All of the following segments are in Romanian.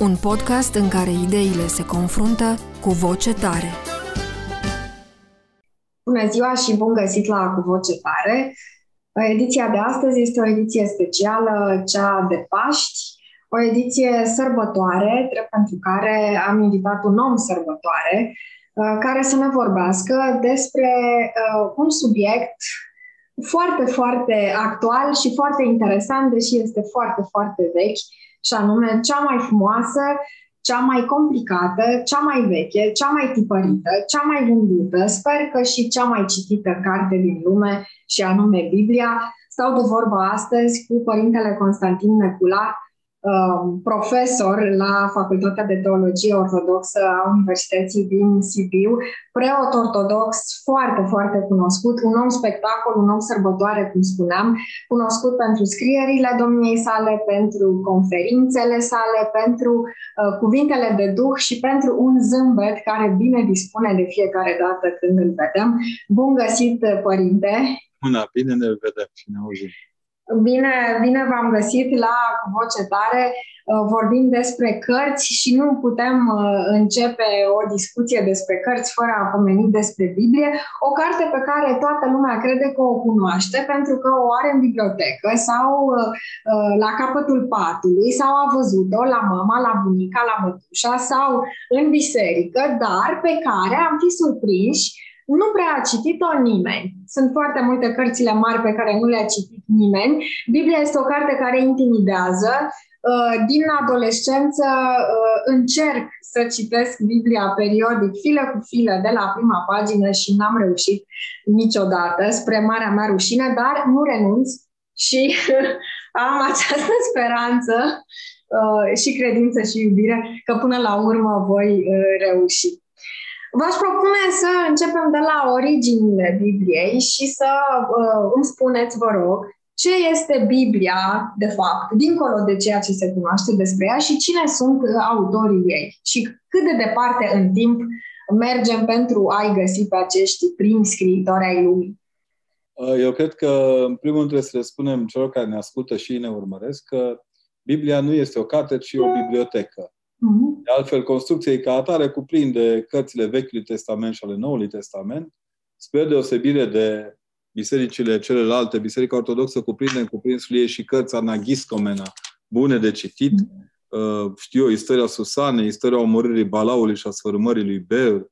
Un podcast în care ideile se confruntă cu voce tare. Bună ziua și bun găsit la Cu Voce Tare! Ediția de astăzi este o ediție specială, cea de Paști, o ediție sărbătoare, drept pentru care am invitat un om sărbătoare uh, care să ne vorbească despre uh, un subiect foarte, foarte actual și foarte interesant, deși este foarte, foarte vechi, și anume cea mai frumoasă, cea mai complicată, cea mai veche, cea mai tipărită, cea mai vândută, sper că și cea mai citită carte din lume, și anume Biblia. Stau de vorbă astăzi cu Părintele Constantin Necula, Um, profesor la Facultatea de Teologie Ortodoxă a Universității din Sibiu, preot ortodox foarte, foarte cunoscut, un om spectacol, un om sărbătoare, cum spuneam, cunoscut pentru scrierile domniei sale, pentru conferințele sale, pentru uh, cuvintele de duh și pentru un zâmbet care bine dispune de fiecare dată când îl vedem. Bun găsit, părinte! Bună, bine ne vedem și ne auzim! Bine, bine v-am găsit la Voce Tare. Uh, vorbim despre cărți și nu putem uh, începe o discuție despre cărți fără a pomeni despre Biblie, o carte pe care toată lumea crede că o cunoaște pentru că o are în bibliotecă sau uh, la capătul patului sau a văzut-o la mama, la bunica, la mătușa sau în biserică, dar pe care am fi surprinși nu prea a citit-o nimeni. Sunt foarte multe cărțile mari pe care nu le-a citit nimeni. Biblia este o carte care intimidează. Uh, din adolescență uh, încerc să citesc Biblia periodic, filă cu filă, de la prima pagină și n-am reușit niciodată, spre marea mea rușine, dar nu renunț și am această speranță uh, și credință și iubire că până la urmă voi reuși. V-aș propune să începem de la originile Bibliei și să uh, îmi spuneți, vă rog, ce este Biblia, de fapt, dincolo de ceea ce se cunoaște despre ea și cine sunt uh, autorii ei și cât de departe în timp mergem pentru a-i găsi pe acești primi scriitori ai lumii. Uh, eu cred că, în primul rând, trebuie să le spunem celor care ne ascultă și ne urmăresc că Biblia nu este o carte, ci o bibliotecă. Uh-huh. De altfel, construcția ca atare cuprinde cărțile Vechiului Testament și ale Noului Testament, spre deosebire de bisericile celelalte, Biserica Ortodoxă cuprinde în cuprinsul ei și cărți anagiscomena, bune de citit. Uh-huh. Știu eu, istoria Susanei, istoria omorârii Balaului și a sfârmării lui Bel,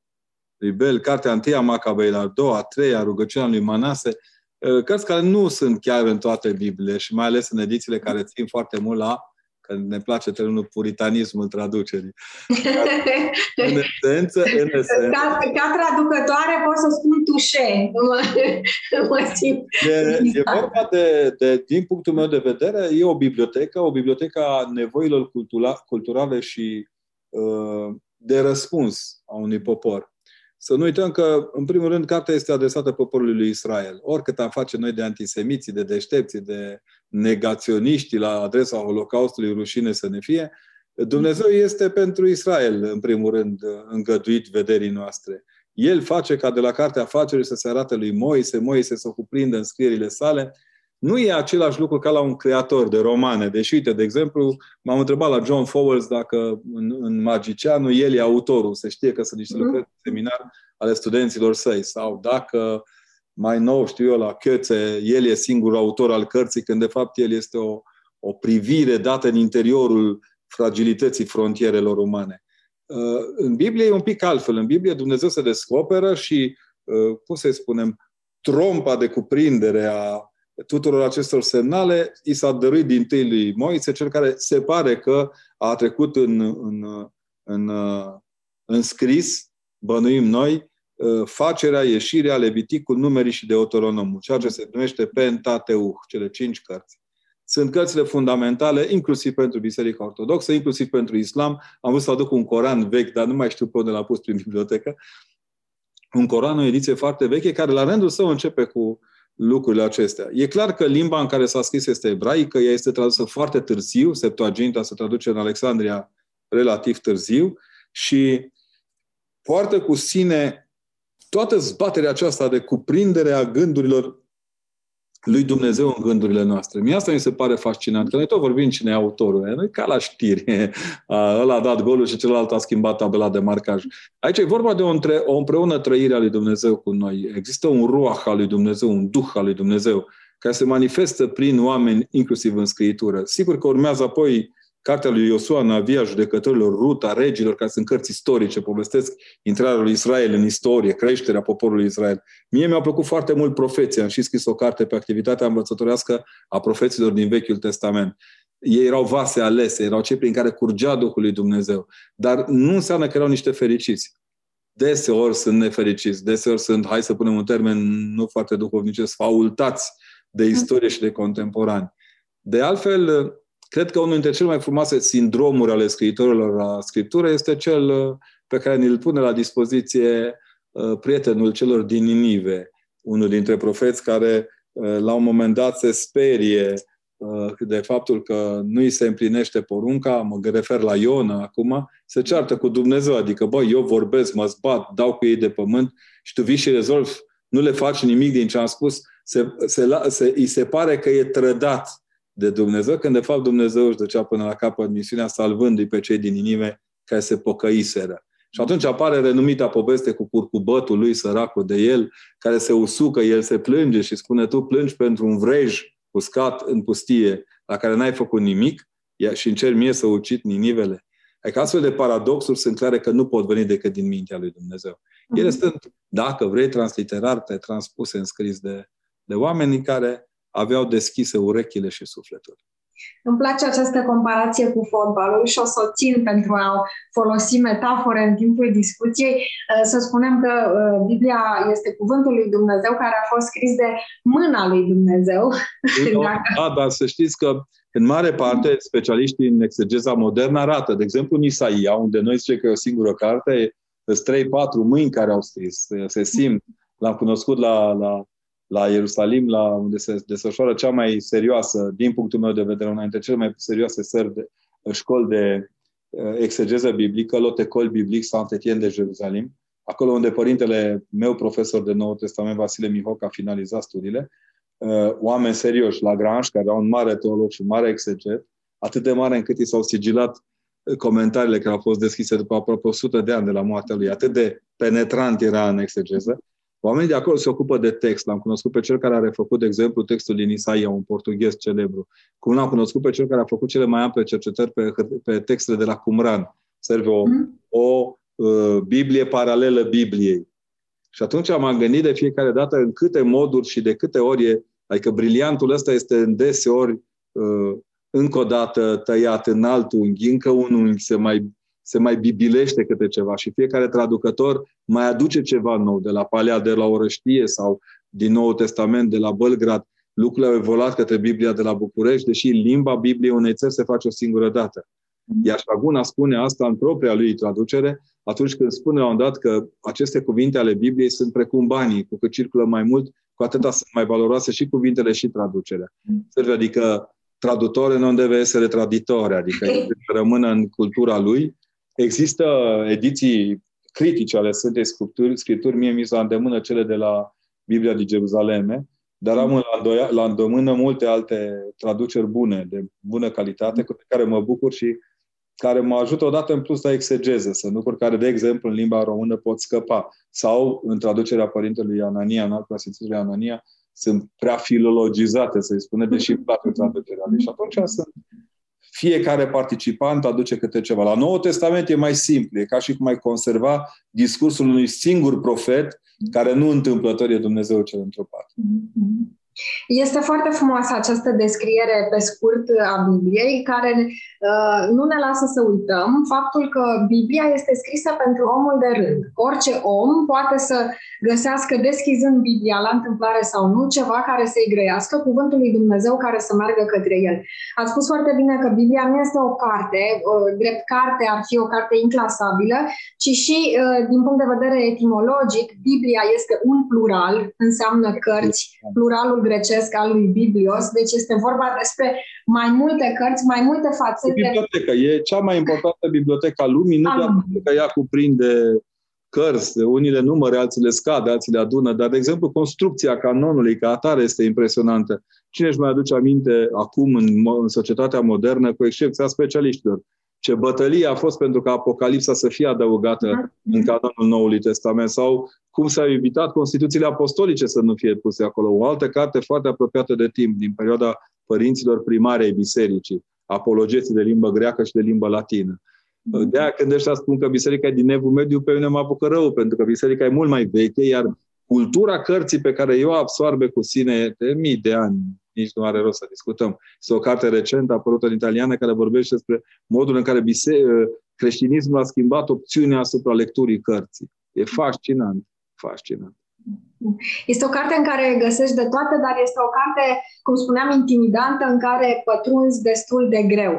lui Bel, cartea întâia Macabei, a doua, a treia, rugăciunea lui Manase, uh, cărți care nu sunt chiar în toate Bibliile și mai ales în edițiile care țin foarte mult la că ne place termenul puritanismul traducerii. în esență, în esență... Ca, ca traducătoare pot să spun tușe. mă simt e, e vorba de, de, din punctul meu de vedere, e o bibliotecă, o bibliotecă a nevoilor cultura, culturale și uh, de răspuns a unui popor. Să nu uităm că, în primul rând, cartea este adresată poporului lui Israel. Oricât am face noi de antisemiții, de deștepți, de negaționiști la adresa Holocaustului, rușine să ne fie, Dumnezeu este pentru Israel, în primul rând, îngăduit vederii noastre. El face ca de la Cartea Afacerii să se arate lui Moise, Moise să o cuprindă în scrierile sale. Nu e același lucru ca la un creator de romane. Deși, uite, de exemplu, m-am întrebat la John Fowles dacă în, în Magicianul el e autorul. Se știe că sunt niște mhm. lucrări de seminar ale studenților săi. Sau dacă mai nou, știu eu, la Cățe, el e singurul autor al cărții, când de fapt el este o, o privire dată în interiorul fragilității frontierelor umane. Uh, în Biblie e un pic altfel. În Biblie Dumnezeu se descoperă și, uh, cum să spunem, trompa de cuprindere a tuturor acestor semnale i s-a dăruit din tâi lui Moise, cel care se pare că a trecut în, în, în, în scris, bănuim noi, facerea, ieșirea, Leviticul, Numerii și Deuteronomul, ceea ce se numește Pentateuch, cele cinci cărți. sunt cărțile fundamentale, inclusiv pentru Biserica Ortodoxă, inclusiv pentru Islam. Am vrut să aduc un Coran vechi, dar nu mai știu pe unde l-a pus prin bibliotecă. Un Coran, o ediție foarte veche, care la rândul său începe cu lucrurile acestea. E clar că limba în care s-a scris este ebraică, ea este tradusă foarte târziu, Septuaginta se traduce în Alexandria relativ târziu și poartă cu sine toată zbaterea aceasta de cuprindere a gândurilor lui Dumnezeu în gândurile noastre. Mie asta mi se pare fascinant, că noi tot vorbim cine e autorul. Noi ca la știri. Ăla a dat golul și celălalt a schimbat tabela de marcaj. Aici e vorba de o, între, o împreună trăire a lui Dumnezeu cu noi. Există un ruach al lui Dumnezeu, un duh al lui Dumnezeu, care se manifestă prin oameni, inclusiv în Scriitură. Sigur că urmează apoi Cartea lui Iosua, Navia judecătorilor, Ruta, regilor, care sunt cărți istorice, povestesc intrarea lui Israel în istorie, creșterea poporului Israel. Mie mi-a plăcut foarte mult profeția. Am și scris o carte pe activitatea învățătorească a profeților din Vechiul Testament. Ei erau vase alese, erau cei prin care curgea Duhul lui Dumnezeu. Dar nu înseamnă că erau niște fericiți. Deseori sunt nefericiți, deseori sunt, hai să punem un termen nu foarte duhovnicesc, faultați de istorie și de contemporani. De altfel, Cred că unul dintre cele mai frumoase sindromuri ale scriitorilor la scriptură este cel uh, pe care ni-l pune la dispoziție uh, prietenul celor din Ninive, unul dintre profeți care uh, la un moment dat se sperie de faptul că nu îi se împlinește porunca, mă refer la Iona acum, se ceartă cu Dumnezeu, adică, bă, eu vorbesc, mă zbat, dau cu ei de pământ și tu vii și rezolvi, nu le faci nimic din ce am spus, se, se, se, îi se pare că e trădat de Dumnezeu, când de fapt Dumnezeu își ducea până la capăt misiunea salvându-i pe cei din inime care se pocăiseră. Și atunci apare renumita poveste cu curcubătul lui, săracul de el, care se usucă, el se plânge și spune, tu plângi pentru un vrej uscat în pustie, la care n-ai făcut nimic și încerci mie să ucit ninivele. Adică astfel de paradoxuri sunt clare că nu pot veni decât din mintea lui Dumnezeu. Ele mhm. sunt, dacă vrei, transliterate, transpuse în scris de, de oamenii care aveau deschise urechile și sufletul. Îmi place această comparație cu fotbalul și o să o țin pentru a folosi metafore în timpul discuției. Uh, să spunem că uh, Biblia este cuvântul lui Dumnezeu care a fost scris de mâna lui Dumnezeu. Da, dar să știți că în mare parte specialiștii în exegeza modernă arată, de exemplu în Isaia, unde noi zice că e o singură carte, sunt 3-4 mâini care au scris, se simt. L-am cunoscut la, la la Ierusalim, la unde se desfășoară cea mai serioasă, din punctul meu de vedere, una dintre cele mai serioase sări de, școli de uh, exegeză biblică, Lotecol Biblic Saint Etienne de Jerusalim, acolo unde părintele meu, profesor de Nou Testament, Vasile Mihoc, a finalizat studiile, uh, oameni serioși, la Grange, care au un mare teolog și un mare exeget, atât de mare încât i s-au sigilat uh, comentariile care au fost deschise după aproape 100 de ani de la moartea lui. Atât de penetrant era în exegeză. Oamenii de acolo se ocupă de text. L-am cunoscut pe cel care a refăcut, de exemplu, textul din Isaia, un portughez celebru. Cum l-am cunoscut pe cel care a făcut cele mai ample cercetări pe, pe textele de la Qumran. Serve o, mm. o uh, Biblie paralelă Bibliei. Și atunci m-am gândit de fiecare dată în câte moduri și de câte ori e, adică briliantul ăsta este în deseori uh, încă o dată tăiat în alt unghi, încă un unghi se mai se mai bibilește câte ceva și fiecare traducător mai aduce ceva nou, de la Palea de la Orăștie sau din Nou Testament, de la Bălgrad. Lucrurile au evoluat către Biblia de la București, deși limba Bibliei unei țări se face o singură dată. Iar Șaguna spune asta în propria lui traducere, atunci când spune la un dat că aceste cuvinte ale Bibliei sunt precum banii, cu cât circulă mai mult, cu atâta sunt mai valoroase și cuvintele și traducerea. Adică tradutore nu deve essere traditore, adică rămână în cultura lui Există ediții critice ale Sfântei Scripturi, Scripturi mie mi s-a îndemână cele de la Biblia din Jerusaleme, dar am la, îndoia, la îndemână multe alte traduceri bune, de bună calitate, cu care mă bucur și care mă ajută odată în plus la exegeză, să lucruri care, de exemplu, în limba română pot scăpa. Sau, în traducerea Părintelui Anania, în altul Sfințitului Anania, sunt prea filologizate, să-i spune, deși îmi place traducerea. Și atunci sunt fiecare participant aduce câte ceva. La Noul Testament e mai simplu, e ca și cum ai conserva discursul unui singur profet care nu întâmplător e Dumnezeu cel întrupat. Este foarte frumoasă această descriere pe scurt a Bibliei, care uh, nu ne lasă să uităm faptul că Biblia este scrisă pentru omul de rând. Orice om poate să găsească, deschizând Biblia la întâmplare sau nu, ceva care să-i grăiască, cuvântul lui Dumnezeu care să meargă către el. Ați spus foarte bine că Biblia nu este o carte, uh, drept carte ar fi o carte inclasabilă, ci și uh, din punct de vedere etimologic, Biblia este un plural, înseamnă cărți, pluralul grecesc al lui Biblios, deci este vorba despre mai multe cărți, mai multe fațete. Biblioteca e cea mai importantă bibliotecă a lumii, nu doar pentru că ea cuprinde cărți, unii le numără, alții le scade, alții le adună, dar, de exemplu, construcția canonului ca atare este impresionantă. Cine își mai aduce aminte acum în, în societatea modernă, cu excepția specialiștilor, ce bătălie a fost pentru ca Apocalipsa să fie adăugată în mhm. canonul Noului Testament sau cum s-au evitat Constituțiile Apostolice să nu fie puse acolo. O altă carte foarte apropiată de timp, din perioada părinților primare ai bisericii, apologeții de limbă greacă și de limbă latină. Mhm. De aia când ăștia spun că biserica e din Evul Mediu, pe mine mă apucă rău, pentru că biserica e mult mai veche, iar cultura cărții pe care eu absorbe cu sine de mii de ani, nici nu are rost să discutăm. Este o carte recentă apărută în italiană care vorbește despre modul în care bise- creștinismul a schimbat opțiunea asupra lecturii cărții. E fascinant, fascinant. Este o carte în care găsești de toate, dar este o carte, cum spuneam, intimidantă, în care pătrunzi destul de greu.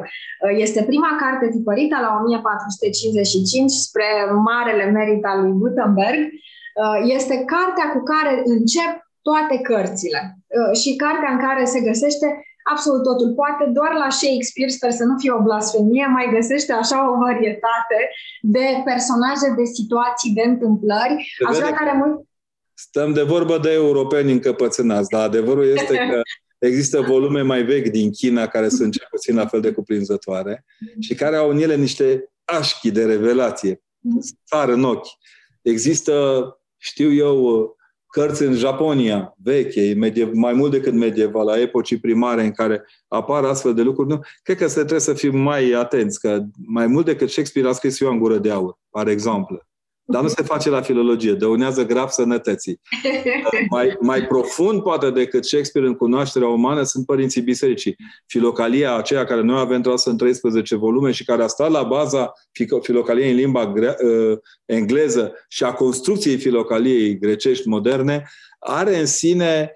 Este prima carte tipărită la 1455 spre marele merit al lui Gutenberg. Este cartea cu care încep toate cărțile și cartea în care se găsește absolut totul. Poate doar la Shakespeare, sper să nu fie o blasfemie, mai găsește așa o varietate de personaje, de situații, de întâmplări. Aș vrea care mult Stăm de vorbă de europeni încăpățânați, dar adevărul este că există volume mai vechi din China care sunt cel puțin la fel de cuprinzătoare și care au în ele niște așchi de revelație. Sar în ochi. Există, știu eu, cărți în Japonia, veche, mai mult decât medieval, la epocii primare în care apar astfel de lucruri. Nu? Cred că se trebuie să fim mai atenți, că mai mult decât Shakespeare a scris eu în gură de aur, par exemplu. Dar nu se face la filologie, dăunează grav sănătății. Mai, mai profund, poate, decât Shakespeare în cunoașterea umană, sunt părinții bisericii. Filocalia aceea care noi avem trasă în 13 volume și care a stat la baza filocaliei în limba gre- uh, engleză și a construcției filocaliei grecești moderne, are în sine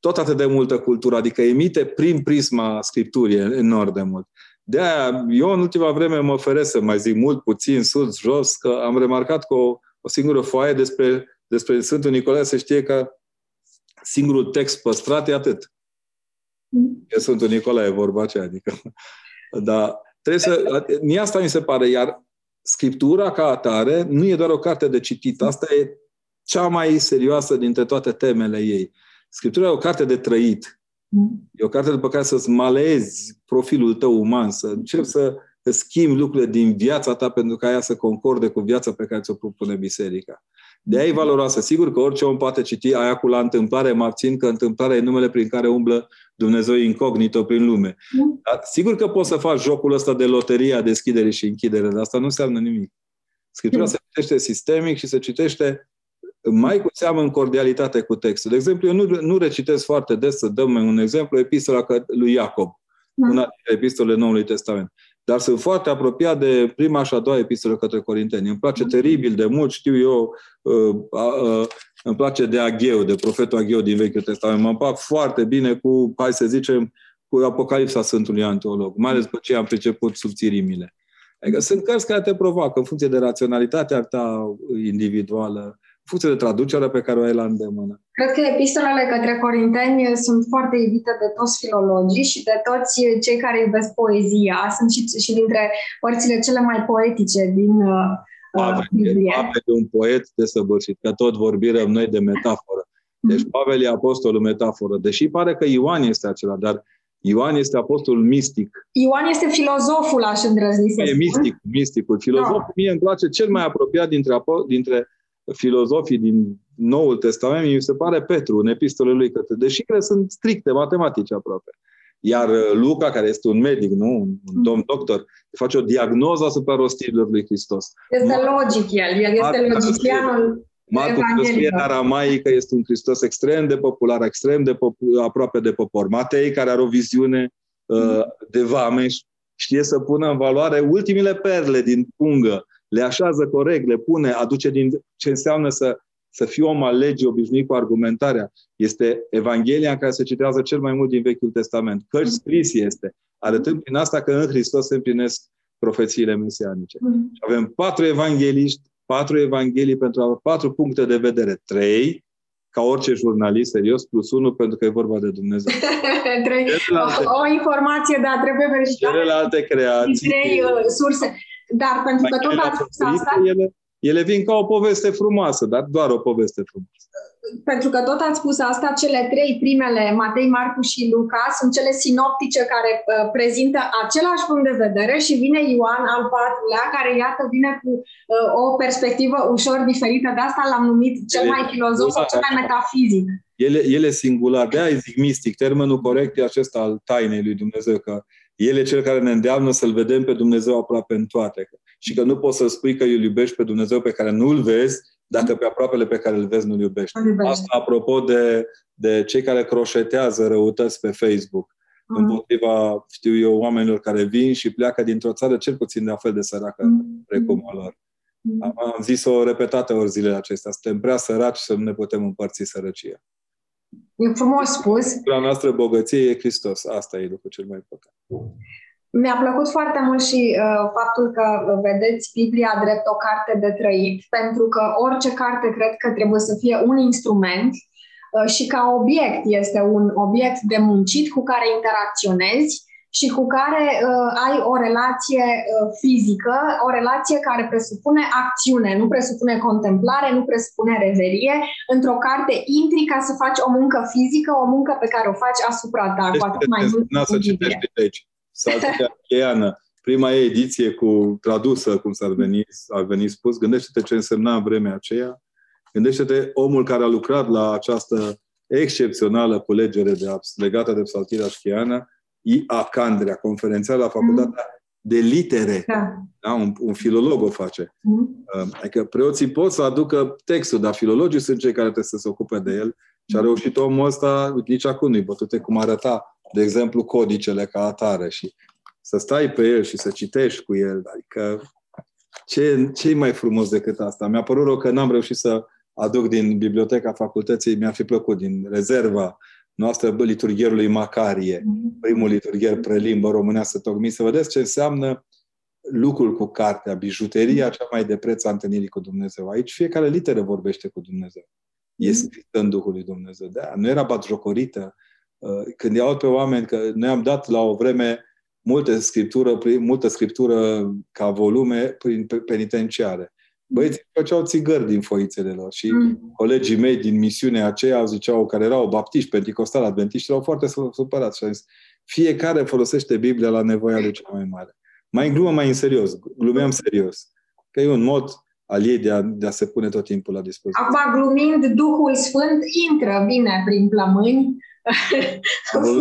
tot atât de multă cultură, adică emite prin prisma scripturii enorm de mult. De aia, eu în ultima vreme mă oferesc să mai zic mult, puțin, sus, jos, că am remarcat că o, o singură foaie despre, despre Sfântul Nicolae se știe că singurul text păstrat e atât. E Sfântul Nicolae vorba aceea, adică. Dar trebuie să... Mie asta mi se pare, iar Scriptura ca atare nu e doar o carte de citit, asta e cea mai serioasă dintre toate temele ei. Scriptura e o carte de trăit. E o carte după care să-ți malezi profilul tău uman, să încerci să schimbi lucrurile din viața ta pentru ca ea să concorde cu viața pe care ți-o propune biserica. De aia e valoroasă. Sigur că orice om poate citi aia cu la întâmplare, mă abțin că întâmplarea e numele prin care umblă Dumnezeu incognito prin lume. Dar sigur că poți să faci jocul ăsta de loteria, deschidere și închidere, dar asta nu înseamnă nimic. Scriptura se citește sistemic și se citește mai cu seamă în cordialitate cu textul. De exemplu, eu nu, nu recitesc foarte des, să dăm un exemplu, epistola lui Iacob, da. una dintre epistolele Noului Testament. Dar sunt foarte apropiat de prima și a doua epistolă către Corinteni. Îmi place da. teribil de mult, știu eu, uh, uh, îmi place de Agheu, de profetul Agheu din Vechiul Testament. Mă împac foarte bine cu, hai să zicem, cu Apocalipsa Sfântului Antolog, mai ales după ce am priceput subțirimile. Adică sunt cărți care te provoacă în funcție de raționalitatea ta individuală, funcție de traducere pe care o ai la îndemână. Cred că epistolele către Corinteni sunt foarte iubite de toți filologii și de toți cei care iubesc poezia. Sunt și, și dintre părțile cele mai poetice din uh, uh Pavel, Biblie. Pavel e un poet desăvârșit, că tot vorbim noi de metaforă. Deci mhm. Pavel e apostolul metaforă. Deși pare că Ioan este acela, dar Ioan este apostolul mistic. Ioan este filozoful, aș îndrăzni să E mistic, misticul. Filozoful no. mie îmi place cel mai apropiat dintre, dintre filozofii din Noul Testament, mi se pare Petru, în epistolele lui către, deși că sunt stricte matematice aproape. Iar uh, Luca, care este un medic, nu? un mm. domn doctor, face o diagnoză asupra rostirilor lui Hristos. Este logic el, el este logicianul. Marcu scrie în aramaică, este un Hristos extrem de popular, extrem de popu- aproape de popor. Matei, care are o viziune uh, de vameș, știe să pună în valoare ultimile perle din pungă, le așează corect, le pune, aduce din ce înseamnă să, să fii om al legii obișnuit cu argumentarea. Este Evanghelia în care se citează cel mai mult din Vechiul Testament. Căci scris este, arătând prin asta că în Hristos se împlinesc profețiile mesianice. Mm. Avem patru evangeliști, patru evanghelii pentru patru puncte de vedere. Trei, ca orice jurnalist serios, plus unul pentru că e vorba de Dumnezeu. Celelalte, o, o informație, dar trebuie verificată. Celelalte creații. Trei uh, surse. Dar pentru că tot ați spus asta... Ele, ele vin ca o poveste frumoasă, dar doar o poveste frumoasă pentru că tot ați spus asta, cele trei primele, Matei, Marcu și Luca, sunt cele sinoptice care uh, prezintă același punct de vedere și vine Ioan al patrulea, care, iată, vine cu uh, o perspectivă ușor diferită. De asta l-am numit cel mai filozof sau cel mai metafizic. Ele, ele singular, de aia zic mistic. Termenul corect e acesta al tainei lui Dumnezeu, că el e cel care ne îndeamnă să-L vedem pe Dumnezeu aproape în toate. Și că nu poți să spui că îl iubești pe Dumnezeu pe care nu-L vezi, dacă pe aproapele pe care îl vezi nu-l iubești. Asta apropo de, de cei care croșetează răutăți pe Facebook. Uh-huh. Împotriva, știu eu, oamenilor care vin și pleacă dintr-o țară cel puțin de fel de săracă uh-huh. precum a lor. Uh-huh. Am, am zis-o repetate ori zilele acestea. Suntem prea săraci să nu ne putem împărți sărăcia. E frumos spus. La noastră bogăție e Hristos. Asta e lucrul cel mai important. Mi-a plăcut foarte mult și uh, faptul că vedeți Biblia drept o carte de trăit, pentru că orice carte cred că trebuie să fie un instrument uh, și ca obiect este un obiect de muncit cu care interacționezi și cu care uh, ai o relație uh, fizică, o relație care presupune acțiune, nu presupune contemplare, nu presupune reverie. Într-o carte intri ca să faci o muncă fizică, o muncă pe care o faci asupra ta, cu atât mai mult. Să citești aici. Saltea Cheiană, prima ei ediție cu tradusă, cum s-ar veni, ar veni spus, gândește-te ce însemna în vremea aceea, gândește-te omul care a lucrat la această excepțională culegere de abs, legată de psaltirea șchiană, I. A. Candrea, conferențial la Facultatea mm. de Litere. Da. Da? Un, un filolog o face. Mm. Adică preoții pot să aducă textul, dar filologii sunt cei care trebuie să se ocupe de el. Și a reușit omul ăsta, nici acum nu-i bătute cum arăta de exemplu, codicele ca atare și să stai pe el și să citești cu el. Adică ce, ce mai frumos decât asta? Mi-a părut rău că n-am reușit să aduc din biblioteca facultății, mi-ar fi plăcut, din rezerva noastră liturghierului Macarie, mhm. primul liturghier prelimbă românească tocmai, să vedeți ce înseamnă lucrul cu cartea, bijuteria cea mai de preț a întâlnirii cu Dumnezeu. Aici fiecare literă vorbește cu Dumnezeu. E mhm. scrisă în Duhul lui Dumnezeu. Da, nu era batjocorită, Uh, când iau pe oameni, că noi am dat la o vreme multe scriptură, multă scriptură ca volume prin penitenciare. Băieții făceau țigări din foițele lor și mm. colegii mei din misiunea aceea ziceau, care erau baptiști, penticostali, adventiști, erau foarte supărați și au zis, fiecare folosește Biblia la nevoia lui cea mai mare. Mai în glumă, mai în serios. Glumeam serios. Că e un mod al ei de a, de a se pune tot timpul la dispoziție. Acum, glumind, Duhul Sfânt intră bine prin plămâni am văzut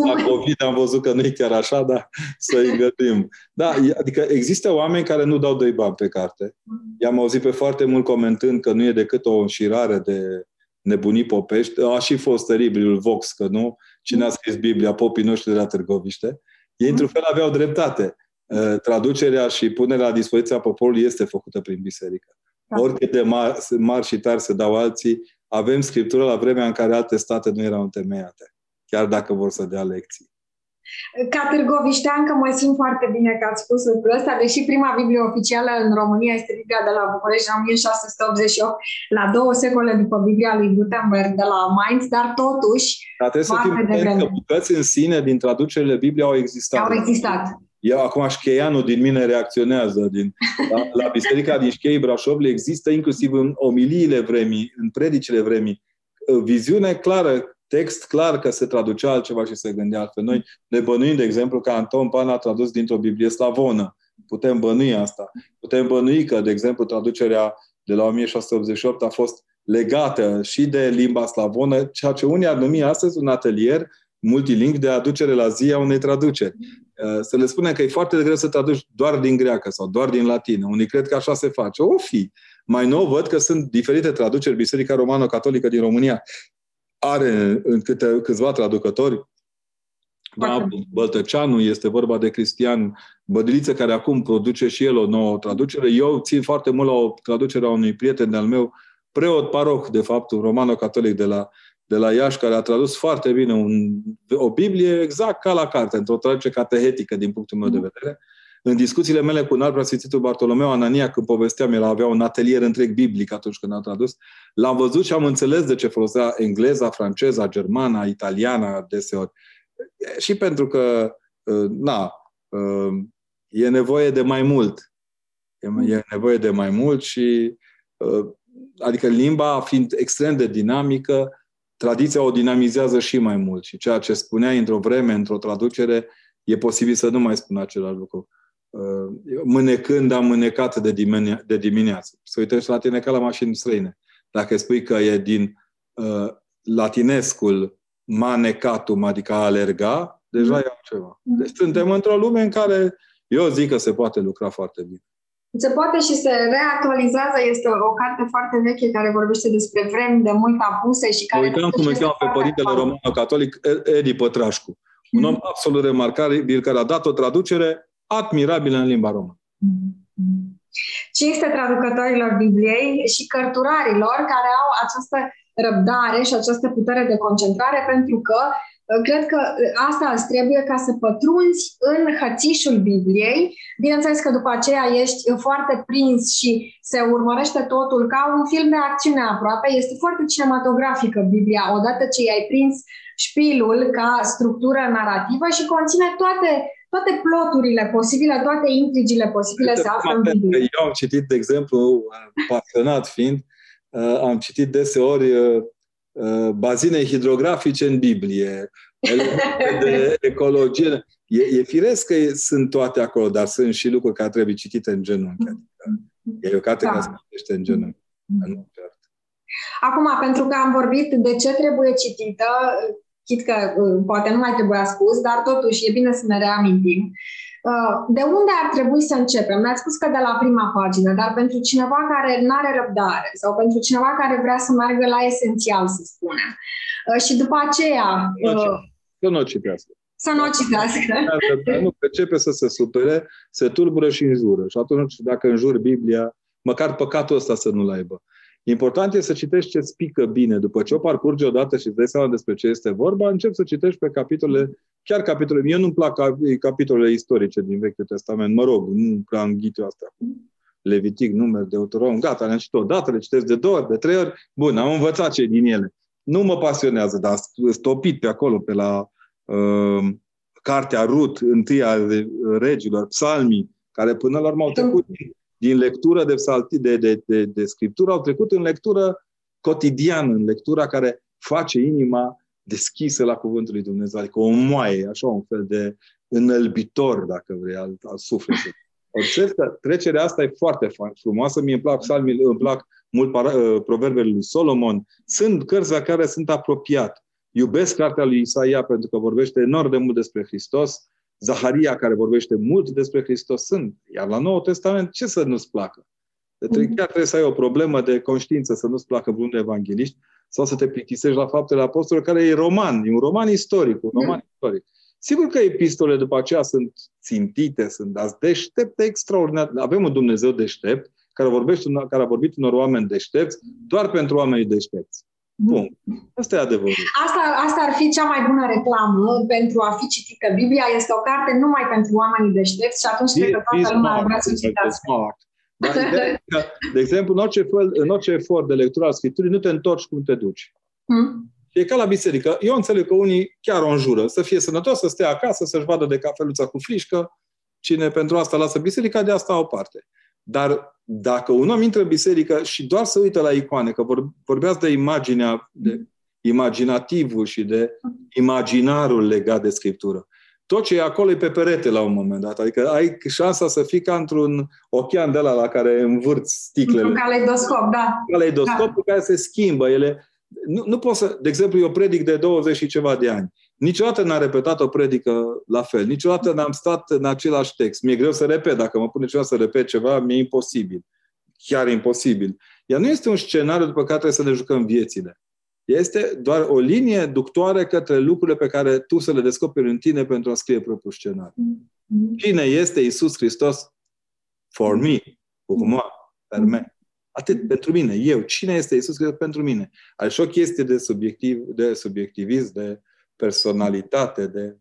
la COVID, am văzut că nu e chiar așa, dar să-i gătim. Da, adică există oameni care nu dau doi bani pe carte. I-am auzit pe foarte mult comentând că nu e decât o înșirare de nebunii popești. A și fost teribilul Vox, că nu? Cine a scris Biblia? Popii noștri de la Târgoviște. Ei, într-un fel, aveau dreptate. Uh, traducerea și punerea la dispoziția poporului este făcută prin biserică. Da. Oricât de mari, mari și tari se dau alții, avem scriptură la vremea în care alte state nu erau întemeiate chiar dacă vor să dea lecții. Ca că mă simt foarte bine că ați spus lucrul ăsta, deși prima Biblie oficială în România este Biblia de la București în 1688, la două secole după Biblia lui Gutenberg de la Mainz, dar totuși... Dar trebuie să fim că bucăți în sine din traducerile Bibliei au existat. Au existat. Eu acum Șcheianul din mine reacționează. Din, la, la Biserica din Șchei Brașov există inclusiv în omiliile vremii, în predicile vremii, viziune clară text clar că se traducea altceva și se gândea altfel. Noi ne bănuim, de exemplu, că Anton Pan a tradus dintr-o Biblie slavonă. Putem bănui asta. Putem bănui că, de exemplu, traducerea de la 1688 a fost legată și de limba slavonă, ceea ce unii ar numi astăzi un atelier multilingv de aducere la zi a unei traduceri. Uh, să le spunem că e foarte greu să traduci doar din greacă sau doar din latină. Unii cred că așa se face. O fi. Mai nou văd că sunt diferite traduceri. Biserica Romano-Catolică din România are în câte, câțiva traducători. Da, Băltăceanu, este vorba de Cristian Bădiliță, care acum produce și el o nouă traducere. Eu țin foarte mult la o traducere a unui prieten de-al meu, preot paroh, de fapt, un romano-catolic de la, de la Iași, care a tradus foarte bine un, o Biblie exact ca la carte, într-o traducere catehetică, din punctul meu de mm. Vedere. În discuțiile mele cu un alt preasfințitul Bartolomeu Anania, când povesteam, el avea un atelier întreg biblic atunci când a tradus, l-am văzut și am înțeles de ce folosea engleza, franceza, germana, italiana deseori. Și pentru că, uh, na, uh, e nevoie de mai mult. E nevoie de mai mult și, uh, adică limba fiind extrem de dinamică, tradiția o dinamizează și mai mult. Și ceea ce spuneai într-o vreme, într-o traducere, e posibil să nu mai spun același lucru. Uh, mânecând am mânecat de, dimine- de dimineață. Să uităm și la tine ca la mașini străine. Dacă spui că e din uh, latinescul manecatum, adică a alerga, deja mm. e altceva. Deci suntem într-o lume în care eu zic că se poate lucra foarte bine. Se poate și se reactualizează. Este o carte foarte veche care vorbește despre vremi de mult apuse și care... Uităm cum îl cheamă pe părintele romano-catolic Edi Pătrașcu. Un om absolut remarcabil care a dat o traducere admirabilă în limba română. Cinste traducătorilor Bibliei și cărturarilor care au această răbdare și această putere de concentrare pentru că uh, cred că asta îți trebuie ca să pătrunzi în hățișul Bibliei. Bineînțeles că după aceea ești foarte prins și se urmărește totul ca un film de acțiune aproape. Este foarte cinematografică Biblia, odată ce i-ai prins șpilul ca structură narrativă și conține toate toate ploturile posibile, toate intrigile posibile se află în Biblie. Eu am citit, de exemplu, pasionat fiind, uh, am citit deseori uh, uh, bazine hidrografice în Biblie, de ecologie. E, e firesc că sunt toate acolo, dar sunt și lucruri care trebuie citite în genunchi. Adică e o carte da. care se citește în genunchi. Acum, pentru că am vorbit de ce trebuie citită, chit că uh, poate nu mai trebuia spus, dar totuși e bine să ne reamintim. Uh, de unde ar trebui să începem? Mi-ați spus că de la prima pagină, dar pentru cineva care nu are răbdare sau pentru cineva care vrea să meargă la esențial, să spunem. Uh, și după aceea... Să nu o citească. Să nu o citească. Nu începe să se supere, se tulbură și înjură. Și atunci, dacă înjur Biblia, măcar păcatul ăsta să nu-l aibă. Important e să citești ce spică bine. După ce o parcurgi odată și îți dai seama despre ce este vorba, încep să citești pe capitole, chiar capitole. Mie nu-mi plac capitolele istorice din Vechiul Testament. Mă rog, nu prea înghit eu asta. Levitic, numeri, Deuteronom, gata, le-am citit odată, le citesc de două ori, de trei ori. Bun, am învățat ce din ele. Nu mă pasionează, dar stopit pe acolo, pe la uh, cartea Rut, întâia regilor, psalmii, care până la urmă au trecut din lectură de, psalti, de, de, de, de scriptură au trecut în lectură cotidiană, în lectura care face inima deschisă la Cuvântul lui Dumnezeu, adică o moaie, așa un fel de înălbitor, dacă vrei, al, al sufletului. Observ că trecerea asta e foarte frumoasă. Mie îmi plac psalmii, îmi plac mult para, uh, proverbele lui Solomon. Sunt cărți la care sunt apropiat. Iubesc cartea lui Isaia pentru că vorbește enorm de mult despre Hristos Zaharia, care vorbește mult despre Hristos, sunt. Iar la Noul Testament, ce să nu-ți placă? Chiar trebuie să ai o problemă de conștiință, să nu-ți placă vreun evangeliști sau să te plictisești la faptele apostolilor, care e roman, e un roman istoric, un roman istoric. Sigur că epistole după aceea sunt țintite, sunt dați deștepte extraordinar. Avem un Dumnezeu deștept care, vorbește, care a vorbit unor oameni deștepți doar pentru oamenii deștepți. Bun. Asta e adevărul. Asta, asta ar fi cea mai bună reclamă pentru a fi citită. Biblia este o carte numai pentru oamenii deștepți și atunci cred că toată lumea ar vrea să citească. Dar de exemplu, în orice, fel, în orice efort de lectură a Scripturii, nu te întorci cum te duci. Hmm? E ca la biserică. Eu înțeleg că unii chiar o înjură. Să fie sănătos, să stea acasă, să-și vadă de cafeluța cu frișcă. Cine pentru asta lasă biserica, de asta o parte. Dar dacă un om intră în biserică și doar se uită la icoane, că vorbeați de imaginea, de imaginativul și de imaginarul legat de Scriptură. Tot ce e acolo e pe perete la un moment dat. Adică ai șansa să fii ca într-un ochean de la la care învârți sticlele. Un caleidoscop, da. Caleidoscop da. care se schimbă. Ele, nu, nu pot să... De exemplu, eu predic de 20 și ceva de ani. Niciodată n-am repetat o predică la fel. Niciodată n-am stat în același text. Mi-e greu să repet. Dacă mă pune ceva să repet ceva, mi-e imposibil. chiar imposibil. Ea nu este un scenariu după care trebuie să ne jucăm viețile. Este doar o linie ductoare către lucrurile pe care tu să le descoperi în tine pentru a scrie propriul scenariu. Mm-hmm. Cine este Isus Hristos for me? Pour moi, per me. Atât pentru mine, eu. Cine este Isus Hristos pentru mine? Are și o chestie de, subiectiv, de subiectivism, de personalitate, de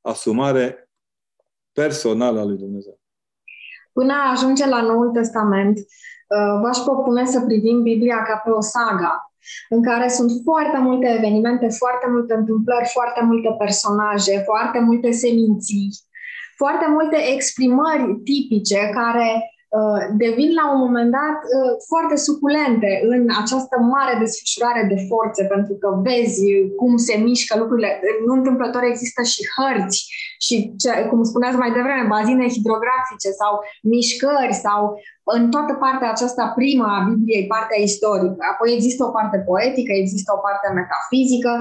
asumare personală a lui Dumnezeu. Până ajunge la Noul Testament, uh, v-aș propune să privim Biblia ca pe o saga în care sunt foarte multe evenimente, foarte multe întâmplări, foarte multe personaje, foarte multe seminții, foarte multe exprimări tipice care uh, devin la un moment dat uh, foarte suculente în această mare desfășurare de forțe, pentru că vezi cum se mișcă lucrurile. Nu întâmplător există și hărți și, ce, cum spuneați mai devreme, bazine hidrografice sau mișcări sau în toată partea aceasta prima a Bibliei, partea istorică. Apoi există o parte poetică, există o parte metafizică,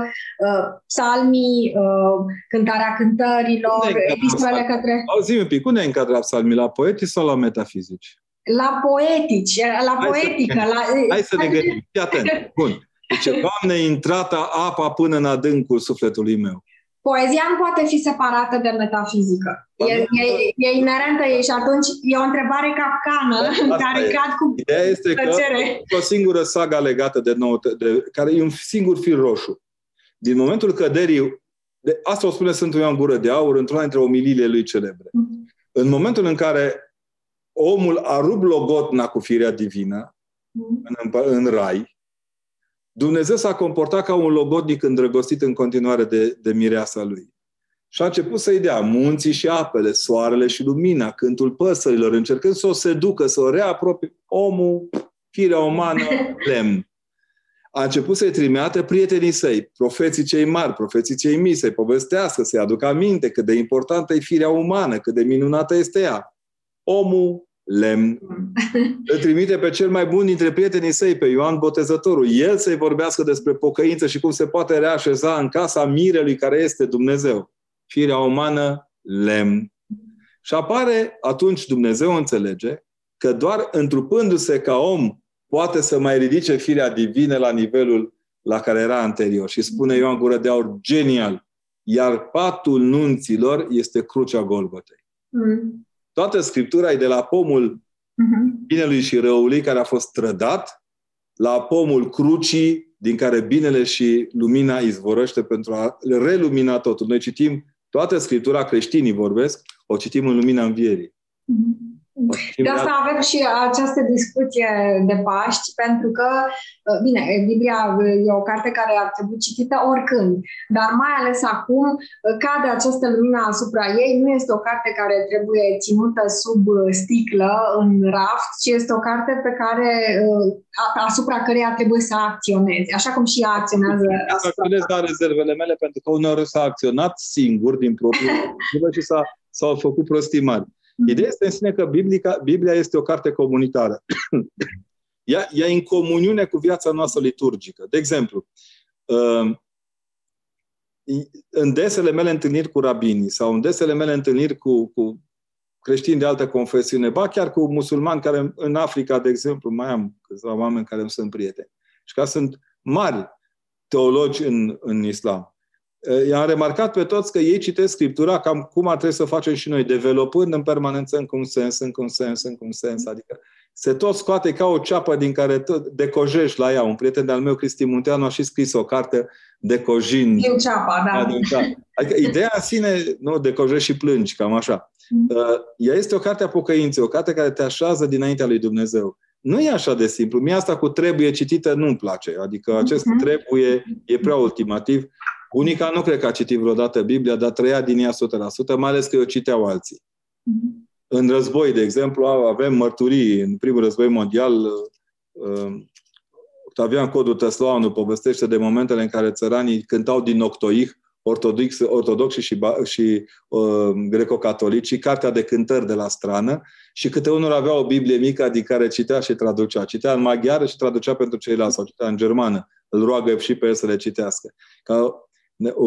uh, psalmii, uh, cântarea cântărilor, epistolele către... Auzi un pic, unde e încadrat psalmii? La poetici sau la metafizici? La poetici, la hai poetică. Să, la... Hai să ne gândim. Fii atent. Bun. Deci, Doamne, intrata apa până în adâncul sufletului meu. Poezia nu poate fi separată de metafizică. E, e, e inerentă ei și atunci e o întrebare capcană în care e. cad cu Ideea este plăcere. că o singură saga legată de, nou, de care e un singur fir roșu. Din momentul căderii, de, asta o spune Sfântul Ioan Gură de Aur într-una dintre omiliile lui celebre. Mm-hmm. În momentul în care omul a rupt logotna cu firea divină mm-hmm. în, în rai, Dumnezeu s-a comportat ca un logodnic îndrăgostit în continuare de, de mireasa lui. Și a început să-i dea munții și apele, soarele și lumina, cântul păsărilor, încercând să o seducă, să o reapropie. Omul, firea umană, lemn. A început să-i trimeată prietenii săi, profeții cei mari, profeții cei mici, să-i povestească, să-i aducă aminte cât de importantă e firea umană, cât de minunată este ea. Omul, lemn. Îl trimite pe cel mai bun dintre prietenii săi, pe Ioan Botezătorul. El să-i vorbească despre pocăință și cum se poate reașeza în casa mirelui care este Dumnezeu. Firea umană, lemn. Și apare, atunci Dumnezeu înțelege că doar întrupându-se ca om poate să mai ridice firea divină la nivelul la care era anterior. Și spune Ioan Gură de Aur, genial, iar patul nunților este crucea Golgotei. Mm. Toată Scriptura e de la pomul uh-huh. binelui și răului care a fost trădat, la pomul crucii din care binele și lumina izvorăște pentru a relumina totul. Noi citim toată Scriptura, creștinii vorbesc, o citim în lumina învierii. Uh-huh. De asta avem și această discuție de Paști, pentru că, uh, bine, Biblia uh, e o carte care ar trebui citită oricând, dar mai ales acum uh, cade această lumină asupra ei. Nu este o carte care trebuie ținută sub sticlă, în raft, ci este o carte pe care, asupra căreia trebuie să acționezi, așa cum și ea acționează. Acționez la rezervele mele, pentru că uneori s-a acționat singur din propriul și s-a, s-au făcut prostii mari. Mm. Ideea este în sine că Biblica, Biblia este o carte comunitară. ea, ea e în comuniune cu viața noastră liturgică. De exemplu, um, în desele mele întâlniri cu rabinii sau în desele mele întâlniri cu, cu creștini de altă confesiune, ba chiar cu musulmani care în Africa, de exemplu, mai am câțiva oameni care îmi sunt prieteni și care sunt mari teologi în, în islam. Eh, i-am remarcat pe toți că ei citesc Scriptura cam cum ar trebui să facem și noi, developând în permanență în cum sens, în cum sens, în cum sens. Adică se tot scoate ca o ceapă din care tot decojești la ea. Un prieten de-al meu, Cristi Munteanu, a și scris o carte decojind. Din ceapa, da. Din ceapa. Adică ideea în sine, nu, decojești și plângi, cam așa. Mm. Eh, ea este o carte a pocăinței, o carte care te așează dinaintea lui Dumnezeu. Nu e așa de simplu. Mie asta cu trebuie citită nu-mi place. Adică acest mm-hmm. trebuie e prea ultimativ. Bunica nu cred că a citit vreodată Biblia, dar trăia din ea 100%, mai ales că o citeau alții. Mm-hmm. În război, de exemplu, avem mărturii. În primul război mondial, uh, Octavian Codul Tăslauanu povestește de momentele în care țăranii cântau din Octoih, ortodox, ortodoxi și, și uh, greco-catolicii, cartea de cântări de la strană și câte unul avea o Biblie mică din care citea și traducea. Citea în maghiară și traducea pentru ceilalți sau citea în germană. Îl roagă și pe el să le citească. Ca O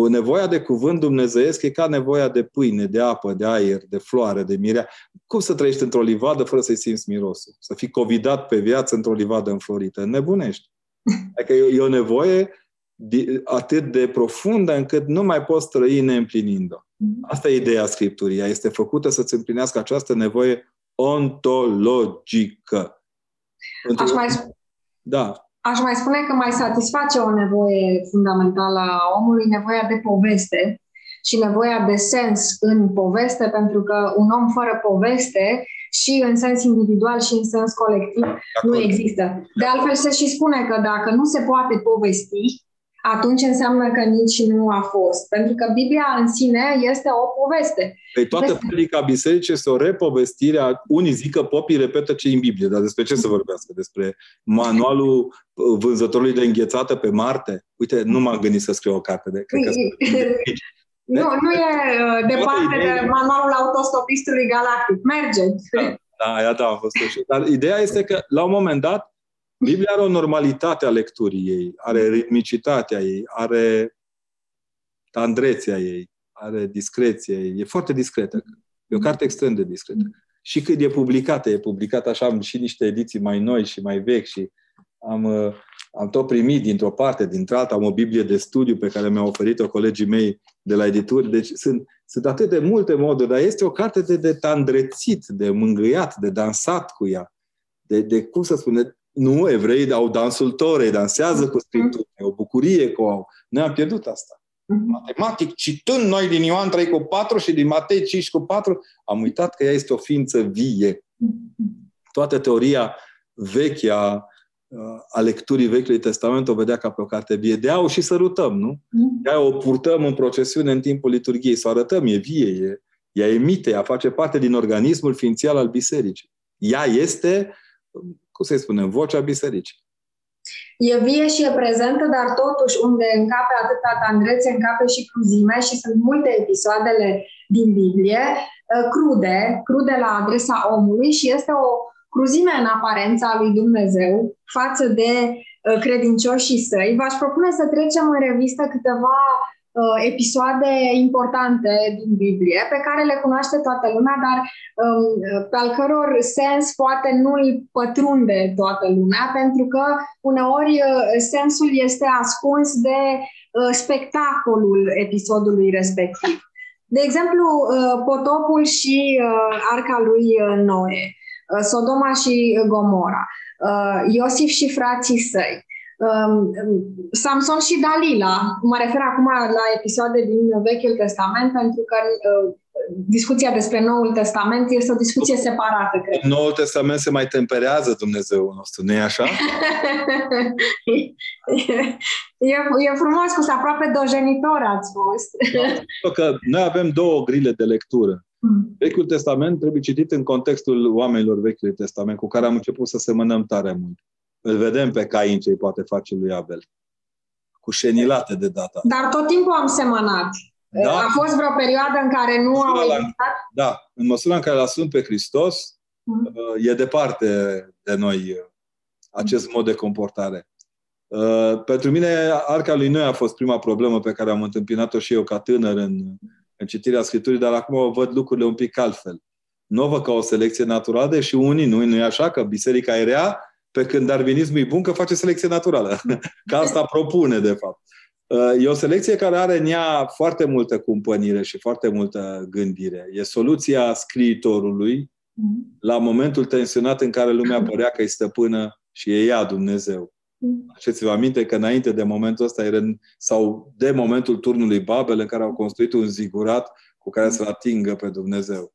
nevoia de cuvânt dumnezeiesc e ca nevoia de pâine, de apă, de aer, de floare, de mirea. Cum să trăiești într-o livadă fără să-i simți mirosul? Să fii covidat pe viață într-o livadă înflorită? Nebunești. Adică e, o nevoie atât de profundă încât nu mai poți trăi neîmplinind-o. Mhm. Asta e ideea Scripturii. Ea este făcută să-ți împlinească această nevoie ontologică. Aș mai, da. Aș mai spune că mai satisface o nevoie fundamentală a omului, nevoia de poveste și nevoia de sens în poveste, pentru că un om fără poveste și în sens individual și în sens colectiv nu există. De altfel se și spune că dacă nu se poate povesti, atunci înseamnă că nici nu a fost. Pentru că Biblia în sine este o poveste. Păi toată Veste... predica bisericii este o repovestire a... Unii zic că popii repetă ce în Biblie, dar despre ce să vorbească? Despre manualul vânzătorului de înghețată pe Marte? Uite, nu m-am gândit să scriu o carte de... Cred că nu, nu e uh, departe de manualul autostopistului galactic. Merge. Da, da, aia da, a fost așa. Dar ideea este că, la un moment dat, Biblia are o normalitate a lecturii ei, are ritmicitatea ei, are tandrețea ei, are discreția ei. E foarte discretă. E o carte extrem de discretă. Și cât e publicată, e publicată așa, am și niște ediții mai noi și mai vechi și am, uh, am tot primit dintr-o parte, dintr-alta, am o Biblie de studiu pe care mi-au oferit-o colegii mei de la edituri. Deci sunt, sunt atât de multe moduri, dar este o carte de, de tandrețit, de mângâiat, de dansat cu ea. De, de cum să spune, nu, evreii au dansul torei, dansează cu Scriptura, e o bucurie că o au. Noi am pierdut asta. Mhm. Matematic, citând noi din Ioan 3 cu 4 și din Matei 5 cu 4, am uitat că ea este o ființă vie. Toată teoria veche a, a lecturii Vechiului Testament o vedea ca pe o carte vie. De au și sărutăm, nu? Mhm. De o purtăm în procesiune în timpul liturgiei, să o arătăm, e vie, e, ea emite, ea face parte din organismul ființial al bisericii. Ea este cum să-i spunem, vocea bisericii. E vie și e prezentă, dar totuși unde încape atâta tandrețe, încape și cruzime și sunt multe episoadele din Biblie uh, crude, crude la adresa omului și este o cruzime în aparența lui Dumnezeu față de uh, credincioșii săi. V-aș propune să trecem în revistă câteva uh, episoade importante din Biblie, pe care le cunoaște toată lumea, dar um, pe al căror sens poate nu îl pătrunde toată lumea, pentru că uneori uh, sensul este ascuns de uh, spectacolul episodului respectiv. De exemplu, uh, potopul și uh, arca lui uh, Noe, uh, Sodoma și Gomora, uh, Iosif și frații săi, Um, Samson și Dalila. Mă refer acum la episoade din Vechiul Testament, pentru că uh, discuția despre Noul Testament este o discuție separată, cred. În Noul Testament se mai temperează Dumnezeu nostru, nu e așa? e, e frumos, cu aproape dojenitor ați fost. Da, că noi avem două grile de lectură. Hmm. Vechiul Testament trebuie citit în contextul oamenilor Vechiului Testament, cu care am început să semănăm tare mult. Îl vedem pe Cain ce poate face lui Abel. Cu șenilate de data. Dar tot timpul am semănat. Da? A fost vreo perioadă în care nu au existat? Da, în măsura în care l-a pe Hristos, mm. e departe de noi uh, acest mod de comportare. Uh, pentru mine, arca lui Noi a fost prima problemă pe care am întâmpinat-o și eu ca tânăr în, în citirea Scripturii, dar acum văd lucrurile un pic altfel. Nu o văd ca o selecție naturală, și unii nu, nu e așa, că biserica e rea pe când darwinismul e bun că face selecție naturală. Că asta propune, de fapt. E o selecție care are în ea foarte multă cumpănire și foarte multă gândire. E soluția scriitorului la momentul tensionat în care lumea părea că e stăpână și e ea Dumnezeu. Faceți-vă aminte că înainte de momentul ăsta, sau de momentul turnului Babel, în care au construit un zigurat cu care să-L atingă pe Dumnezeu.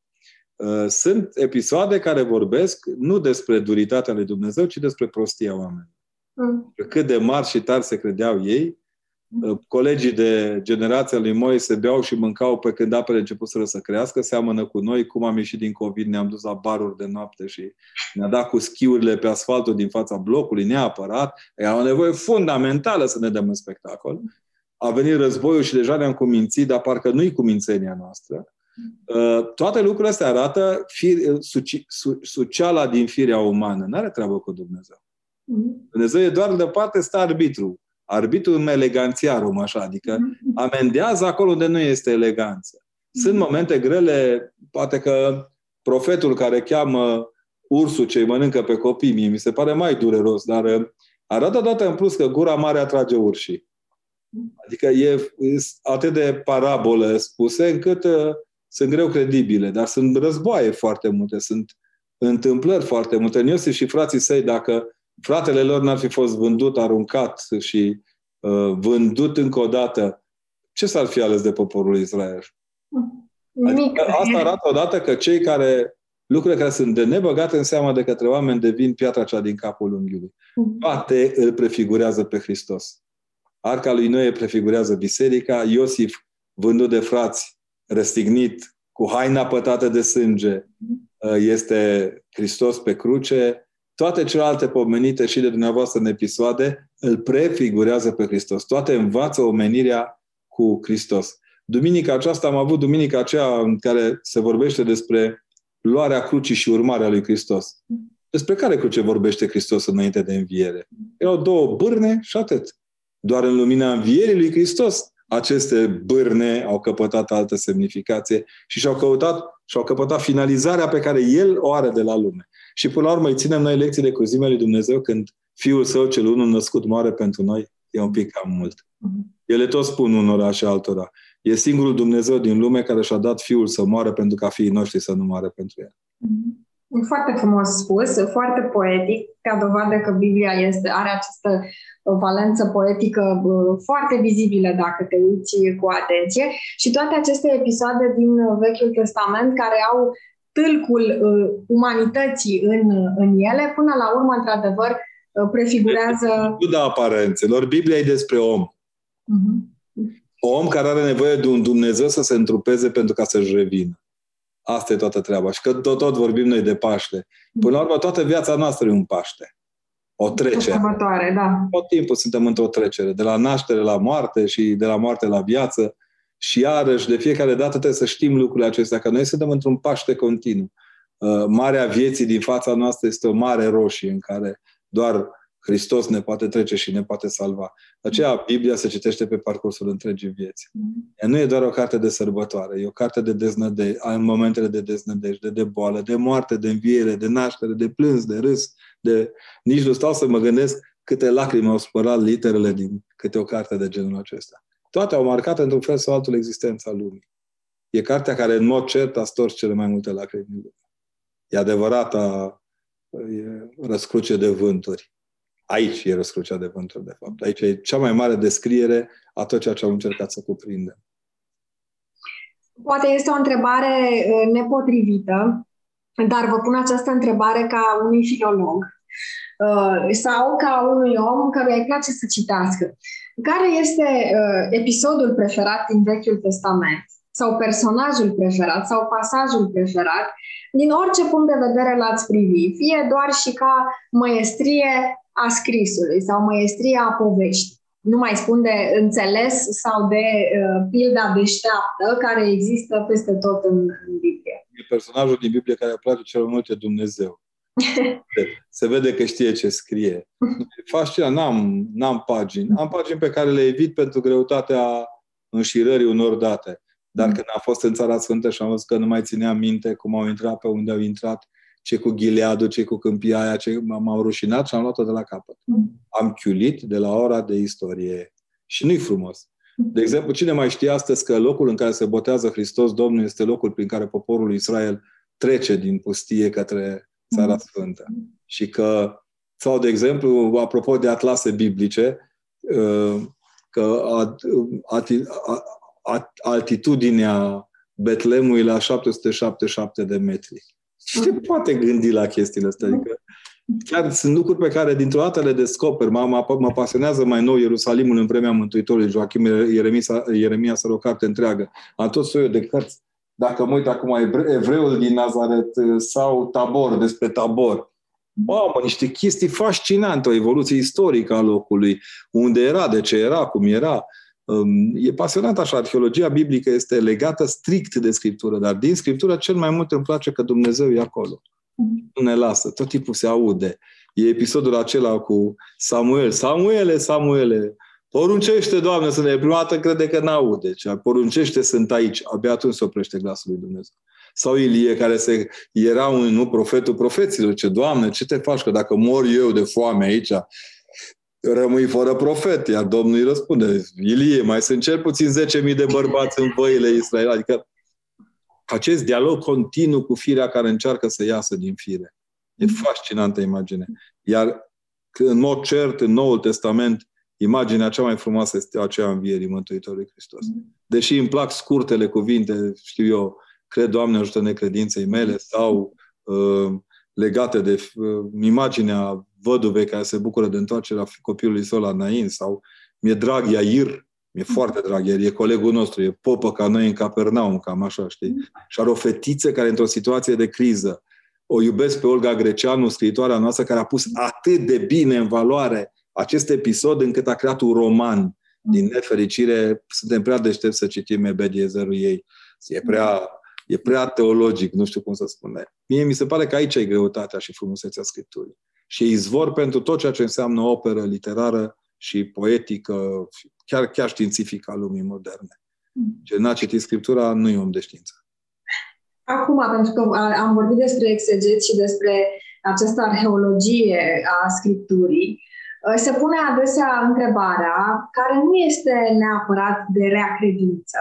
Uh, sunt episoade care vorbesc nu despre duritatea lui Dumnezeu, ci despre prostia oamenilor. Mm. Cât de mari și tari se credeau ei, mm. uh, colegii de generația lui Moise beau și mâncau pe când apele începuseră să crească, seamănă cu noi, cum am ieșit din COVID, ne-am dus la baruri de noapte și ne-a dat cu schiurile pe asfaltul din fața blocului, neapărat. Era o nevoie fundamentală să ne dăm în spectacol. A venit războiul și deja ne-am cumințit, dar parcă nu-i cumințenia noastră. Uh, toate lucrurile astea arată fir, suci, su, suceala din firea umană. Nu are treabă cu Dumnezeu. Mm-hmm. Dumnezeu e doar de parte stă arbitru. arbitrul eleganțiarum, așa, adică amendează acolo unde nu este eleganță. Sunt momente grele, poate că profetul care cheamă ursul ce mănâncă pe copii, mie mi se pare mai dureros, dar uh, arată dată în plus că gura mare atrage urșii. Adică e, e atât de parabolă spuse încât uh, sunt greu credibile, dar sunt războaie foarte multe, sunt întâmplări foarte multe. În Iosif și frații săi, dacă fratele lor n-ar fi fost vândut, aruncat și uh, vândut încă o dată, ce s-ar fi ales de poporul Israel? Adică asta arată odată că cei care lucrurile care sunt de nebăgate în seama de către oameni devin piatra cea din capul unghiului. Mhm. Toate îl prefigurează pe Hristos. Arca lui Noe prefigurează biserica, Iosif vândut de frați, răstignit, cu haina pătată de sânge, mhm. este Hristos pe cruce. Toate celelalte pomenite și de dumneavoastră în episoade îl prefigurează pe Hristos. Toate învață omenirea cu Hristos. Duminica aceasta am avut duminica aceea în care se vorbește despre luarea crucii și urmarea lui Hristos. Despre care cruce vorbește Hristos înainte de înviere? Erau două bârne și atât. Doar în lumina învierii lui Hristos aceste bârne au căpătat altă semnificație și și-au căutat și-au căpătat finalizarea pe care El o are de la lume. Și până la urmă îi ținem noi lecții de cruzimea lui Dumnezeu când Fiul Său cel unul născut moare pentru noi. E un pic cam mult. Mhm. Ele tot spun unora și altora. E singurul Dumnezeu din lume care și-a dat Fiul să moară pentru ca fiii noștri să nu moară pentru El. Mm-hmm. Foarte frumos spus, foarte poetic, ca dovadă că Biblia este, are această uh, valență poetică uh, foarte vizibilă dacă te uiți cu atenție și toate aceste episoade din Vechiul Testament care au tâlcul uh, umanității în, în ele, până la urmă, într-adevăr, uh, prefigurează... Nu da aparențelor, Biblia e despre om. Uh-huh om care are nevoie de un Dumnezeu să se întrupeze pentru ca să-și revină. Asta e toată treaba. Și că tot, tot vorbim noi de Paște. Până la urmă, toată viața noastră e un Paște. O trecere. Sărbătoare, da. Tot timpul suntem într-o trecere. De la naștere la moarte și de la moarte la viață. Și iarăși, de fiecare dată trebuie să știm lucrurile acestea, că noi suntem într-un Paște continuu. Uh, marea vieții din fața noastră este o mare roșie în care doar Hristos ne poate trece și ne poate salva. De aceea Biblia se citește pe parcursul întregii vieți. Mm-hmm. Ea nu e doar o carte de sărbătoare, e o carte de deznădejde, în momentele de deznădejde, de boală, de moarte, de înviere, de naștere, de plâns, de râs, de... Nici nu stau să mă gândesc câte lacrimi au spărat literele din câte o carte de genul acesta. Toate au marcat într-un fel sau altul existența lumii. E cartea care în mod cert a stors cele mai multe lacrimi. E adevărata e răscruce de vânturi Aici e răscrucea de vânturi, de fapt. Aici e cea mai mare descriere a tot ceea ce am încercat să cuprindem. Poate este o întrebare uh, nepotrivită, dar vă pun această întrebare ca unui filolog uh, sau ca unui om căruia îi place să citească. Care este uh, episodul preferat din Vechiul Testament? Sau personajul preferat? Sau pasajul preferat? Din orice punct de vedere l-ați privi, fie doar și ca măiestrie a scrisului sau măiestria a poveștii. Nu mai spun de înțeles sau de uh, pilda deșteaptă care există peste tot în, în Biblie. E personajul din Biblie care place cel mai mult e Dumnezeu. Se vede că știe ce scrie. E fascinant. N-am, n-am pagini. Am pagini pe care le evit pentru greutatea înșirării unor date. Dar mm. când am fost în Țara Sfântă și am văzut că nu mai țineam minte cum au intrat pe unde au intrat, ce cu Gileadul, ce cu câmpia aia, ce m-am rușinat și am luat-o de la capăt. Mm. Am chiulit de la ora de istorie. Și nu-i frumos. De exemplu, cine mai știe astăzi că locul în care se botează Hristos Domnul este locul prin care poporul Israel trece din pustie către Țara Sfântă. Și că, sau de exemplu, apropo de atlase biblice, uh, că altitudinea Betlemului la 777 de metri. Cine mm. poate gândi la chestiile astea? Adică, chiar sunt lucruri pe care dintr-o dată le descoper. Mă, mă, mă pasionează mai nou Ierusalimul în vremea Mântuitorului. Joachim Ieremia, Ieremia să o carte întreagă. Am tot soiul de cărți. Dacă mă uit acum, Evreul din Nazaret uh, sau Tabor, despre Tabor. Mamă, niște chestii fascinante, o evoluție istorică a locului, unde era, de ce era, cum era. E pasionat așa, arheologia biblică este legată strict de Scriptură, dar din Scriptură cel mai mult îmi place că Dumnezeu e acolo. Nu ne lasă, tot timpul se aude. E episodul acela cu Samuel. Samuele, Samuele, Poruncește, Doamne, să ne prima dată crede că n-aude. Deci, poruncește, sunt aici. Abia atunci se oprește glasul lui Dumnezeu. Sau Ilie, care se, era un nu, profetul profeților. Ce, Doamne, ce te faci? Că dacă mor eu de foame aici, rămâi fără profet. Iar Domnul îi răspunde, Ilie, mai sunt cel puțin 10.000 de bărbați în văile Israel. Adică acest dialog continuu cu firea care încearcă să iasă din fire. E fascinantă imagine. Iar în mod cert, în Noul Testament, imaginea cea mai frumoasă este aceea învierii Mântuitorului Hristos. Deși îmi plac scurtele cuvinte, știu eu, cred, Doamne, ajută necredinței mele, sau uh, legate de uh, imaginea văduvei care se bucură de întoarcerea copilului său la Nain, sau mi-e drag Iair, mi-e foarte drag Iair, e colegul nostru, e popă ca noi în Capernaum, cam așa, știi? Și are o fetiță care într-o situație de criză, o iubesc pe Olga Greceanu, scriitoarea noastră, care a pus atât de bine în valoare acest episod încât a creat un roman. Din nefericire, suntem prea deștepți să citim Ebediezerul ei. E prea, e prea teologic, nu știu cum să spun. Mie mi se pare că aici e greutatea și frumusețea Scripturii. Și e izvor pentru tot ceea ce înseamnă operă literară și poetică, chiar, chiar științifică a lumii moderne. Ce n-a citit Scriptura nu e om de știință. Acum, pentru că am vorbit despre exeget și despre această arheologie a Scripturii, Uh, se pune adesea întrebarea, care nu este neapărat de rea credință,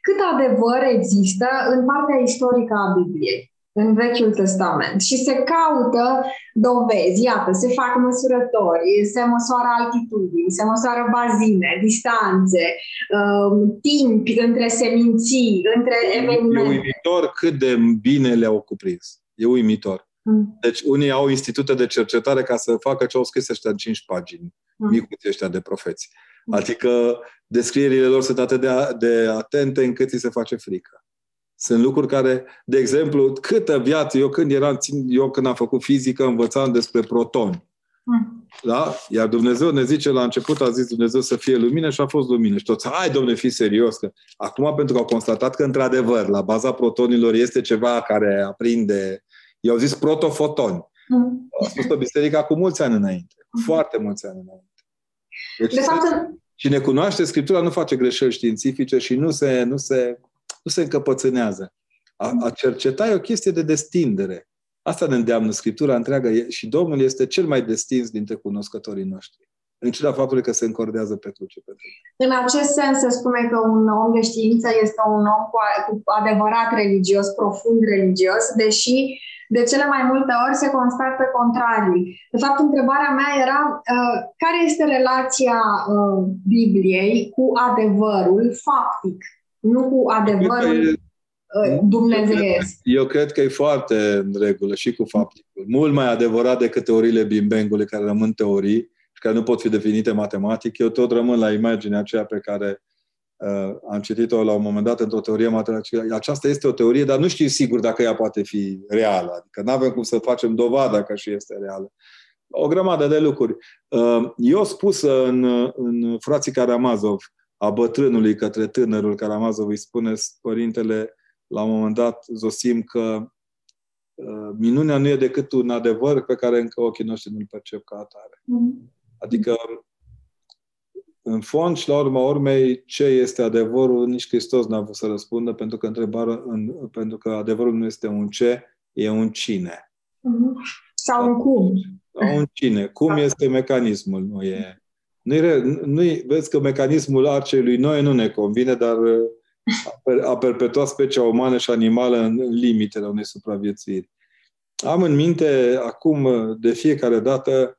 cât adevăr există în partea istorică a Bibliei, în Vechiul Testament. Și se caută dovezi, iată, se fac măsurători, se măsoară altitudini, se măsoară bazine, distanțe, uh, timp între seminții, între evenimente. E uimitor cât de bine le-au cuprins. E uimitor. Mm. Deci unii au institute de cercetare ca să facă ce au scris ăștia în cinci pagini, mm. micuți ăștia de profeți. Mm. Adică descrierile lor sunt atât de, de atente încât îi se face frică. Sunt lucruri care, de exemplu, câtă viață, eu când eram, eu când am făcut fizică, învățam despre protoni. Mm. Da? Iar Dumnezeu ne zice, la început a zis Dumnezeu să fie lumină și a fost lumină. Și toți, hai domne, fi serios. Că... Acum, pentru că au constatat că, într-adevăr, la baza protonilor este ceva care aprinde I-au zis protofotoni. Mm. Au spus pe biserica cu mulți ani înainte. Mm. Foarte mulți ani înainte. Deci, de fapt, cine cunoaște Scriptura nu face greșeli științifice și nu se, nu se, nu se încăpățânează. A, a cerceta e o chestie de destindere. Asta ne îndeamnă Scriptura întreagă și Domnul este cel mai destins dintre cunoscătorii noștri. În ciuda faptului că se încordează pe cruce pentru În acest sens se spune că un om de știință este un om cu adevărat religios, profund religios, deși de cele mai multe ori se constată contrarii. De fapt, întrebarea mea era uh, care este relația uh, Bibliei cu adevărul faptic, nu cu adevărul uh, dumnezeiesc. Eu cred că e foarte în regulă și cu fapticul. Mult mai adevărat decât teoriile bimbengului care rămân teorii și care nu pot fi definite matematic. Eu tot rămân la imaginea aceea pe care Uh, am citit-o la un moment dat într-o teorie matematică. Aceasta este o teorie, dar nu știu sigur dacă ea poate fi reală. Adică nu avem cum să facem dovada că și este reală. O grămadă de lucruri. Uh, eu spus în, în frații Karamazov, a bătrânului către tânărul Karamazov, îi spune părintele la un moment dat, Zosim, că uh, minunea nu e decât un adevăr pe care încă ochii noștri nu-l percep ca atare. Mm-hmm. Adică în fond și la urma urmei, ce este adevărul, nici Hristos n-a vrut să răspundă, pentru că, întrebarea, în, pentru că adevărul nu este un ce, e un cine. Mhm. Sau un cum. Sau un cine. Cum da. este mecanismul? Nu e, nu e, nu e, vezi că mecanismul arcei lui Noe nu ne convine, dar a, a perpetuat specia umană și animală în limitele unei supraviețuiri. Am în minte acum, de fiecare dată,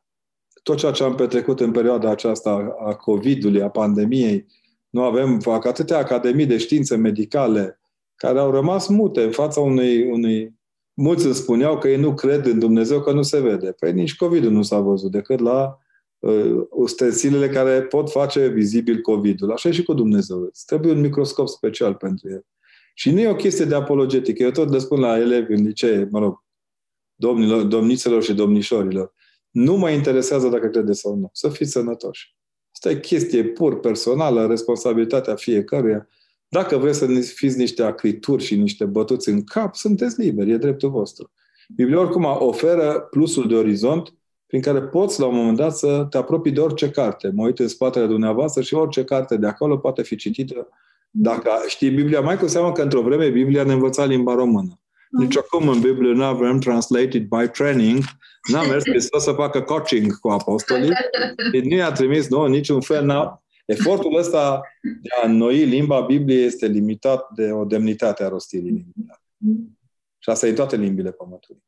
tot ceea ce am petrecut în perioada aceasta a COVID-ului, a pandemiei, nu avem, fac atâtea academii de științe medicale care au rămas mute în fața unei, unei mulți îmi spuneau că ei nu cred în Dumnezeu, că nu se vede. Păi nici COVID-ul nu s-a văzut, decât la uh, ustensilele care pot face vizibil COVID-ul. Așa e și cu Dumnezeu. Îți trebuie un microscop special pentru el. Și nu e o chestie de apologetică. Eu tot le spun la elevi în licee, mă rog, domnilor, domnițelor și domnișorilor. Nu mă interesează dacă credeți sau nu. Să fiți sănătoși. Asta e chestie pur personală, responsabilitatea fiecăruia. Dacă vreți să fiți niște acrituri și niște bătuți în cap, sunteți liberi, e dreptul vostru. Biblia oricum oferă plusul de orizont prin care poți la un moment dat să te apropii de orice carte. Mă uit în spatele dumneavoastră și orice carte de acolo poate fi citită. Dacă știi Biblia, mai cu seamă că într-o vreme Biblia ne învăța limba română. Nici acum în Biblie nu avem translated by training, n-a mers Hristos să facă coaching cu apostolii, nu i-a trimis nouă niciun fel. N-a... Efortul ăsta de a înnoi limba Bibliei este limitat de o demnitate a rostirii limbii. Și asta e toate limbile pământului.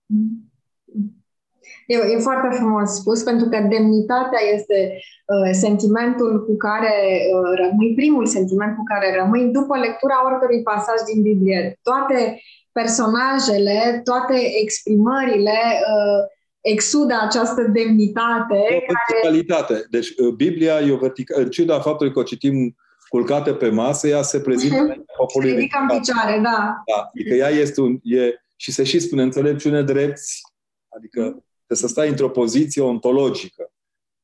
E, e foarte frumos spus, pentru că demnitatea este uh, sentimentul cu care uh, rămâi, primul sentiment cu care rămâi după lectura oricărui pasaj din Biblie. Toate personajele, toate exprimările uh, exudă această demnitate. O verticalitate. Care... Deci uh, Biblia e o verticalitate. În ciuda faptului că o citim culcate pe masă, ea se prezintă uh-huh. poporului. Se ridică în picioare, da. da. Adică ea este un... E, și se și spune înțelepciune drepți, adică Trebuie să stai într-o poziție ontologică.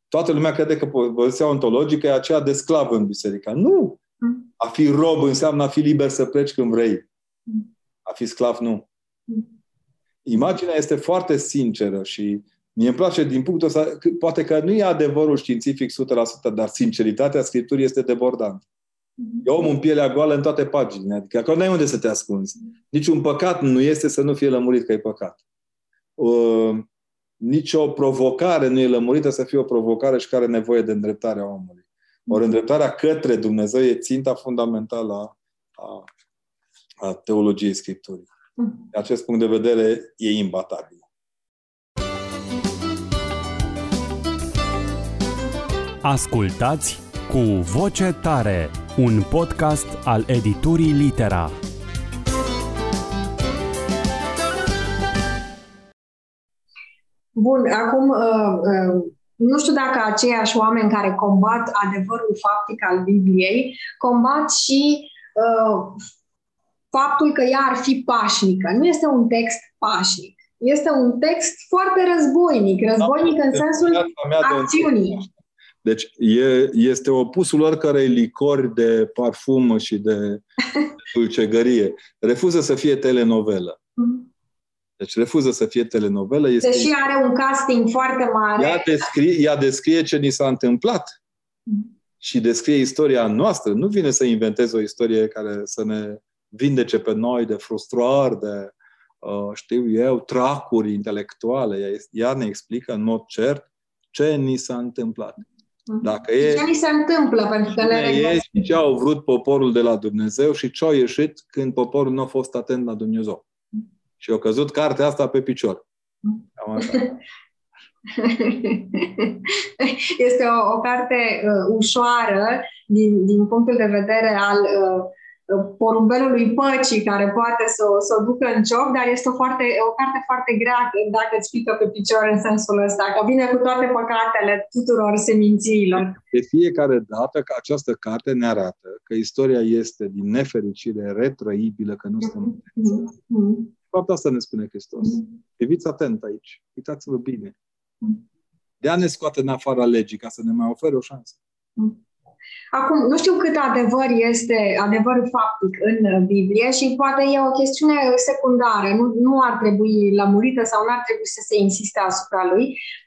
Toată lumea crede că poziția ontologică e aceea de sclav în biserică. Nu! Mm. A fi rob înseamnă a fi liber să pleci când vrei. Mm. A fi sclav, nu. Mm. Imaginea este foarte sinceră și mie îmi place din punctul ăsta, poate că nu e adevărul științific 100%, dar sinceritatea Scripturii este debordantă. E omul în pielea goală în toate paginile. Adică acolo nu ai unde să te ascunzi. Niciun păcat nu este să nu fie lămurit că e păcat. Uh, nicio provocare nu e lămurită să fie o provocare și care are nevoie de îndreptarea omului. Ori îndreptarea către Dumnezeu e ținta fundamentală a, a, a teologiei Scripturii. Mm. De acest punct de vedere, e imbatabil. Ascultați cu voce tare, un podcast al editurii Litera. Bun, acum uh, uh, nu știu dacă aceiași oameni care combat adevărul faptic al Bibliei combat și uh, faptul că ea ar fi pașnică. Nu este un text pașnic. Este un text foarte războinic. Războinic în sensul acțiunii. Deci e, este opusul oricărei licori de parfum și de dulcegărie. Refuză să fie telenovelă. Mm-hmm. Deci refuză să fie telenovelă. Este Deși are un casting foarte mare. Ea descrie, ea descrie ce ni s-a întâmplat mm. și descrie istoria noastră. Nu vine să inventeze o istorie care să ne vindece pe noi de frustrări, de, uh, știu eu, tracuri intelectuale. Ea ne explică în mod cert ce ni s-a întâmplat. Mm. Dacă e, ce ni se întâmplă? Pentru că ne e și ce au vrut poporul de la Dumnezeu și ce au ieșit când poporul nu a fost atent la Dumnezeu. Și a căzut cartea asta pe picior. Cam așa. Este o, o carte uh, ușoară din, din punctul de vedere al uh, porumbelului păcii care poate să, să o ducă în joc, dar este o, foarte, o carte foarte grea dacă îți pică pe picior în sensul ăsta, că vine cu toate păcatele tuturor semințiilor. De fiecare dată că această carte ne arată că istoria este din nefericire retrăibilă, că nu suntem mm-hmm fapt, asta ne spune Hristos. Mm. Fiți atent aici. Uitați-vă bine. Mm. De a ne scoate în afara legii ca să ne mai ofere o șansă. Mm. Acum, nu știu cât adevăr este adevărul faptic în Biblie și poate e o chestiune secundară, nu, nu ar trebui lămurită sau nu ar trebui să se insiste asupra lui,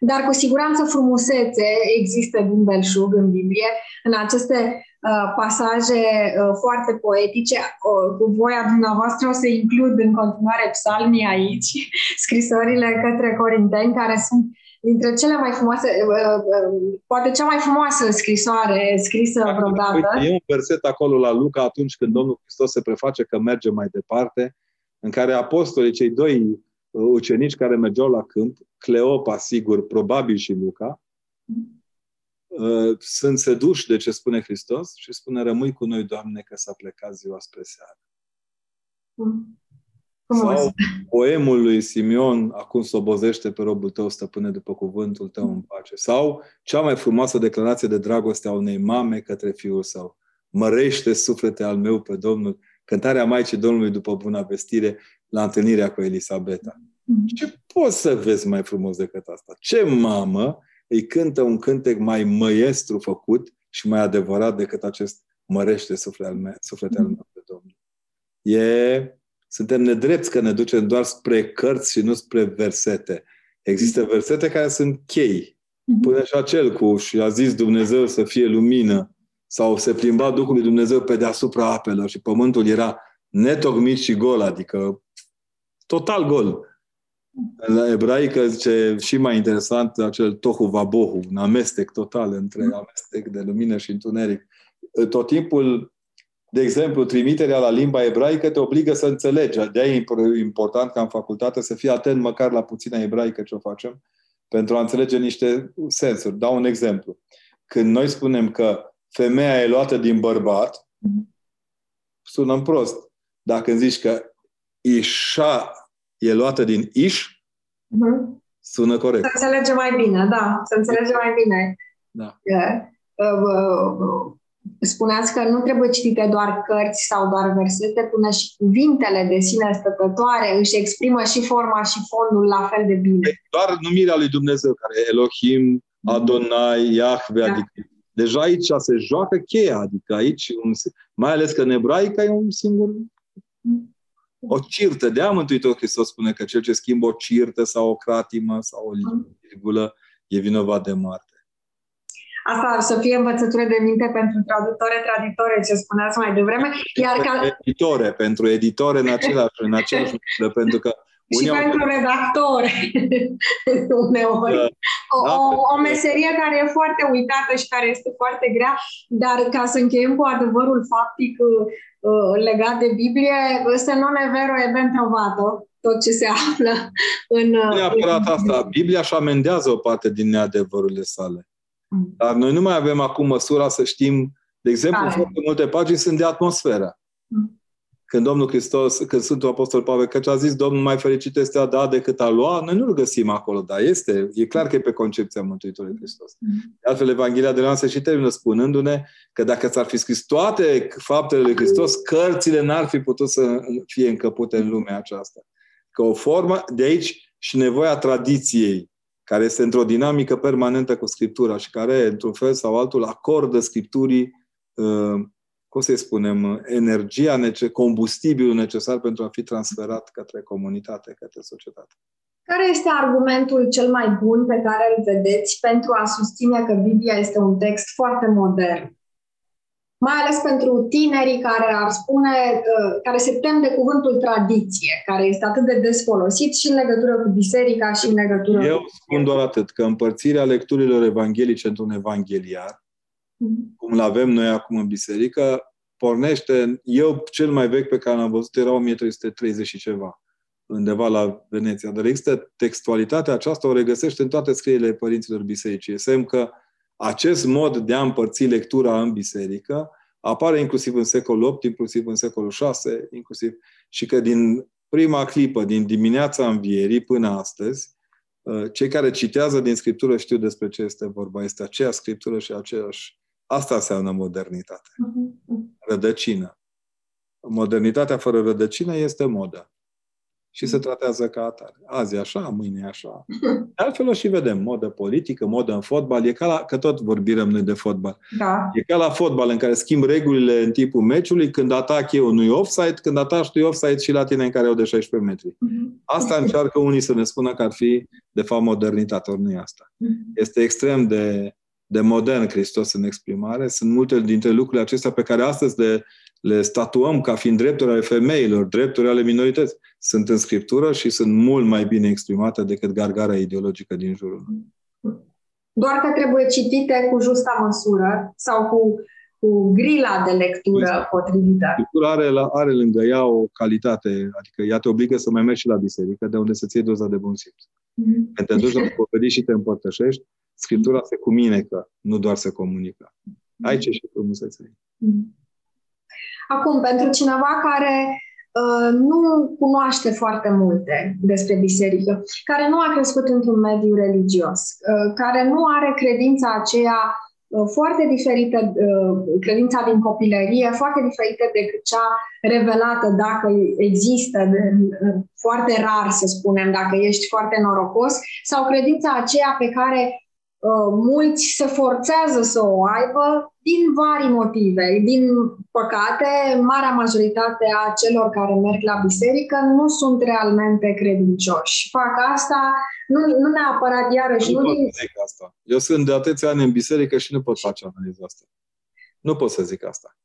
dar cu siguranță frumusețe există din belșug în Biblie, în aceste uh, pasaje uh, foarte poetice. Uh, cu voia dumneavoastră o să includ în continuare psalmii aici, scrisorile către Corinteni, care sunt dintre cele mai frumoase, uh, uh, poate cea mai frumoasă scrisoare scrisă Acum, vreodată. Uite, e un verset acolo la Luca atunci când Domnul Hristos se preface că merge mai departe, în care apostolii, cei doi uh, ucenici care mergeau la câmp, Cleopa, sigur, probabil și Luca, sunt seduși de ce spune Hristos și spune, rămâi cu noi, Doamne, că s-a plecat ziua spre seară. Mm. Sau poemul lui Simeon, acum sobozește pe robul tău, stăpâne, după cuvântul tău în pace. Sau cea mai frumoasă declarație de dragoste a unei mame către fiul său. Mărește suflete al meu pe Domnul. Cântarea Maicii Domnului după buna vestire la întâlnirea cu Elisabeta. Mm-hmm. Ce poți să vezi mai frumos decât asta? Ce mamă îi cântă un cântec mai măiestru făcut și mai adevărat decât acest mărește suflete al meu, suflete al meu pe Domnul? E suntem nedrepți că ne ducem doar spre cărți și nu spre versete. Există versete care sunt chei. Până și acel cu și a zis Dumnezeu să fie lumină sau se plimba Duhul lui Dumnezeu pe deasupra apelor și pământul era netocmit și gol, adică total gol. La ebraică zice și mai interesant acel tohu vabohu, un amestec total între amestec de lumină și întuneric. Tot timpul, de exemplu, trimiterea la limba ebraică te obligă să înțelegi. De-aia e important ca în facultate să fii atent măcar la puțina ebraică ce o facem, pentru a înțelege niște sensuri. Dau un exemplu. Când noi spunem că femeia e luată din bărbat, sunăm prost. Dacă zici că Ișa e luată din Iș, uh-huh. sună corect. Să înțelege mai bine, da. Să înțelege mai bine. Da. Spuneați că nu trebuie citite doar cărți sau doar versete, până și cuvintele de sine stătătoare își exprimă și forma și fondul la fel de bine. Doar numirea lui Dumnezeu, care e Elohim, Adonai, Yahweh, da. adică deja aici se joacă cheia, adică aici, un, mai ales că în ebraică e un singur o cirtă. De a Mântuitor Hristos spune că cel ce schimbă o cirtă sau o cratimă sau o virgulă e vinovat de moarte. Asta să fie învățătură de minte pentru traductore, traditore, ce spuneați mai devreme. Iar ca... Editore, pentru editore în același, în același pentru că și pentru redactori, uneori. Da. O, o, o meserie care e foarte uitată și care este foarte grea, dar ca să încheiem cu adevărul faptic uh, legat de Biblie, se non è vero e ben trovato tot ce se află în... Nu neapărat în... asta. Biblia și amendează o parte din neadevărurile sale. Mm. Dar noi nu mai avem acum măsura să știm, de exemplu, Care? foarte multe pagini sunt de atmosferă. Mm când Domnul Hristos, când Sfântul Apostol Pavel, căci a zis Domnul mai fericit este a da decât a lua, noi nu-l găsim acolo, dar este, e clar că e pe concepția Mântuitorului Hristos. De altfel, Evanghelia de la se și termină spunându-ne că dacă ți-ar fi scris toate faptele lui Hristos, cărțile n-ar fi putut să fie încăpute în lumea aceasta. Că o formă, de aici și nevoia tradiției, care este într-o dinamică permanentă cu Scriptura și care, într-un fel sau altul, acordă Scripturii uh, cum să-i spunem, energia, combustibilul necesar pentru a fi transferat către comunitate, către societate. Care este argumentul cel mai bun pe care îl vedeți pentru a susține că Biblia este un text foarte modern? Mai ales pentru tinerii care ar spune, uh, care se tem de cuvântul tradiție, care este atât de des folosit și în legătură cu biserica și în legătură Eu spun doar atât, că împărțirea lecturilor evanghelice într-un evangheliar Mhm. cum îl avem noi acum în biserică, pornește, eu cel mai vechi pe care l-am văzut era 1330 și ceva, undeva la Veneția. Dar există textualitatea aceasta, o regăsește în toate scrierile părinților bisericii. Semn că acest mod de a împărți lectura în biserică apare inclusiv în secolul 8, inclusiv în secolul 6, inclusiv și că din prima clipă, din dimineața învierii până astăzi, cei care citează din Scriptură știu despre ce este vorba. Este aceea Scriptură și aceeași Asta înseamnă modernitate. Uh-huh. Rădăcină. Modernitatea fără rădăcină este modă. Și se tratează ca atare. Azi e așa, mâine e așa. De altfel o și vedem. Modă politică, modă în fotbal. E ca la, că tot vorbim noi de fotbal. Da. E ca la fotbal în care schimb regulile în timpul meciului. Când atac eu nu e offside, când ataci tu e offside și la tine în care o de 16 metri. Uh-huh. Asta încearcă unii să ne spună că ar fi, de fapt, modernitate. Ori nu e asta. Uh-huh. Este extrem de de modern Hristos în exprimare. Sunt multe dintre lucrurile acestea pe care astăzi le, le statuăm ca fiind drepturi ale femeilor, drepturi ale minorității. Sunt în Scriptură și sunt mult mai bine exprimate decât gargara ideologică din jurul Doar că trebuie citite cu justa măsură sau cu, cu grila de lectură exact. potrivită. Scriptura are, are lângă ea o calitate, adică ea te obligă să mai mergi și la biserică, de unde să-ți iei doza de bun simț. Mm-hmm. Când te duci la și te împărtășești, Scriptura se cuminecă, nu doar se comunică. Aici e și frumusețea Acum, pentru cineva care uh, nu cunoaște foarte multe despre biserică, care nu a crescut într-un mediu religios, uh, care nu are credința aceea uh, foarte diferită, uh, credința din copilărie, foarte diferită decât cea revelată dacă există, de, uh, foarte rar să spunem, dacă ești foarte norocos, sau credința aceea pe care uh, mulți se forțează să o aibă din vari motive. Din păcate, marea majoritate a celor care merg la biserică nu sunt realmente credincioși. Fac asta nu, nu neapărat iarăși. Nu, nu pot din... să zic asta. Eu sunt de atâția ani în biserică și nu pot face analiza asta. Nu pot să zic asta.